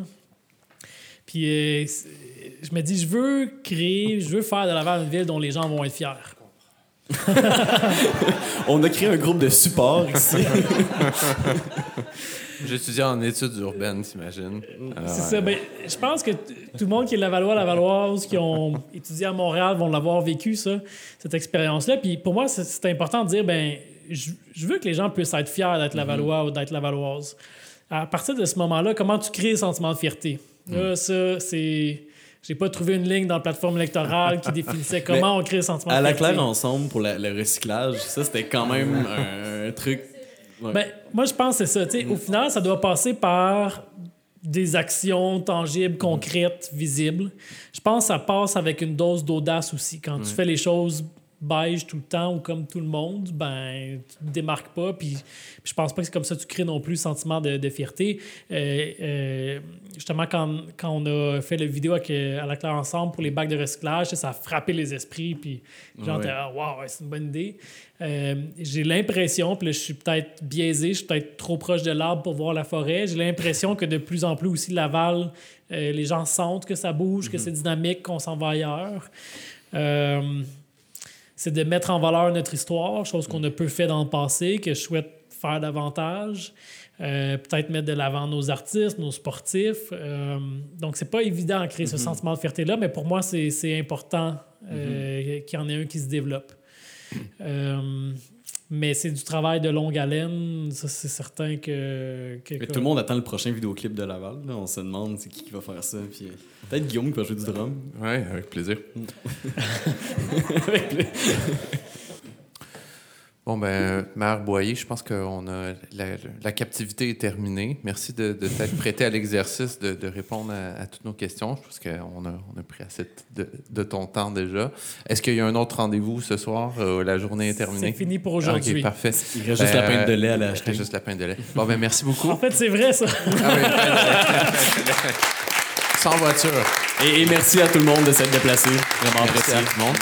Puis euh, je me dis, je veux créer, je veux faire de Laval une ville dont les gens vont être fiers. On a créé un groupe de support ici. J'étudie en études urbaines, t'imagines. C'est ça. Ben, je pense que tout le monde qui est Lavallois, Lavalloise, qui ont étudié à Montréal, vont l'avoir vécu, ça, cette expérience-là. Puis pour moi, c'est- important de dire, ben, je, je veux que les gens puissent être fiers d'être Lavallois ou d'être Lavalloise. À partir de ce moment-là, comment tu crées le sentiment de fierté? Là, ça, c'est... J'ai pas trouvé une ligne dans la plateforme électorale qui définissait comment on crée le sentiment À de la claire ensemble pour la- le recyclage, ça c'était quand même un, truc. ouais. Ben, moi, je pense que c'est ça. Au final, ça doit passer par des actions tangibles, concrètes, visibles. Je pense que ça passe avec une dose d'audace aussi. Quand tu fais les choses beige tout le temps ou comme tout le monde, ben, tu te démarques pas. Puis, je pense pas que c'est comme ça que tu crées non plus le sentiment de, de fierté. Euh, euh, justement, quand, quand on a fait la vidéo avec, euh, à la claire ensemble pour les bacs de recyclage, ça a frappé les esprits. Puis les gens Ouais. ah, wow, ouais, c'est une bonne idée. Euh, j'ai l'impression, puis là, je suis peut-être biaisé, je suis peut-être trop proche de l'arbre pour voir la forêt. J'ai l'impression que de plus en plus aussi, Laval, les gens sentent que ça bouge, que c'est dynamique, qu'on s'en va ailleurs. Euh, c'est de mettre en valeur notre histoire, chose qu'on a peu fait dans le passé, que je souhaite faire davantage. Euh, peut-être mettre de l'avant nos artistes, nos sportifs. Euh, donc, c'est pas évident à créer ce sentiment de fierté-là, mais pour moi, c'est c'est important euh, qu'il y en ait un qui se développe. Mais c'est du travail de longue haleine, ça, c'est certain que. que- Mais tout le monde attend le prochain vidéoclip de Laval. là. On se demande c'est qui qui va faire ça. Puis, euh, peut-être Guillaume qui va jouer du drum. Ouais, avec plaisir. Bon, ben, Mère Boyer, je pense que a la, la captivité est terminée. Merci de, de t'être prêté à l'exercice de, de répondre à, à toutes nos questions. Je pense qu'on a, on a pris assez de, de ton temps déjà. Est-ce qu'il y a un autre rendez-vous ce soir? Euh, la journée est terminée? C'est fini pour Ah, aujourd'hui. OK, parfait. Il reste juste la Ben, pinte de lait à la Il reste juste la pinte de lait. Bon, ben, merci beaucoup. En fait, c'est vrai, ça. Ah oui, Sans voiture. Et, et merci à tout le monde de s'être déplacé. Vraiment Merci apprécié. à tout le monde.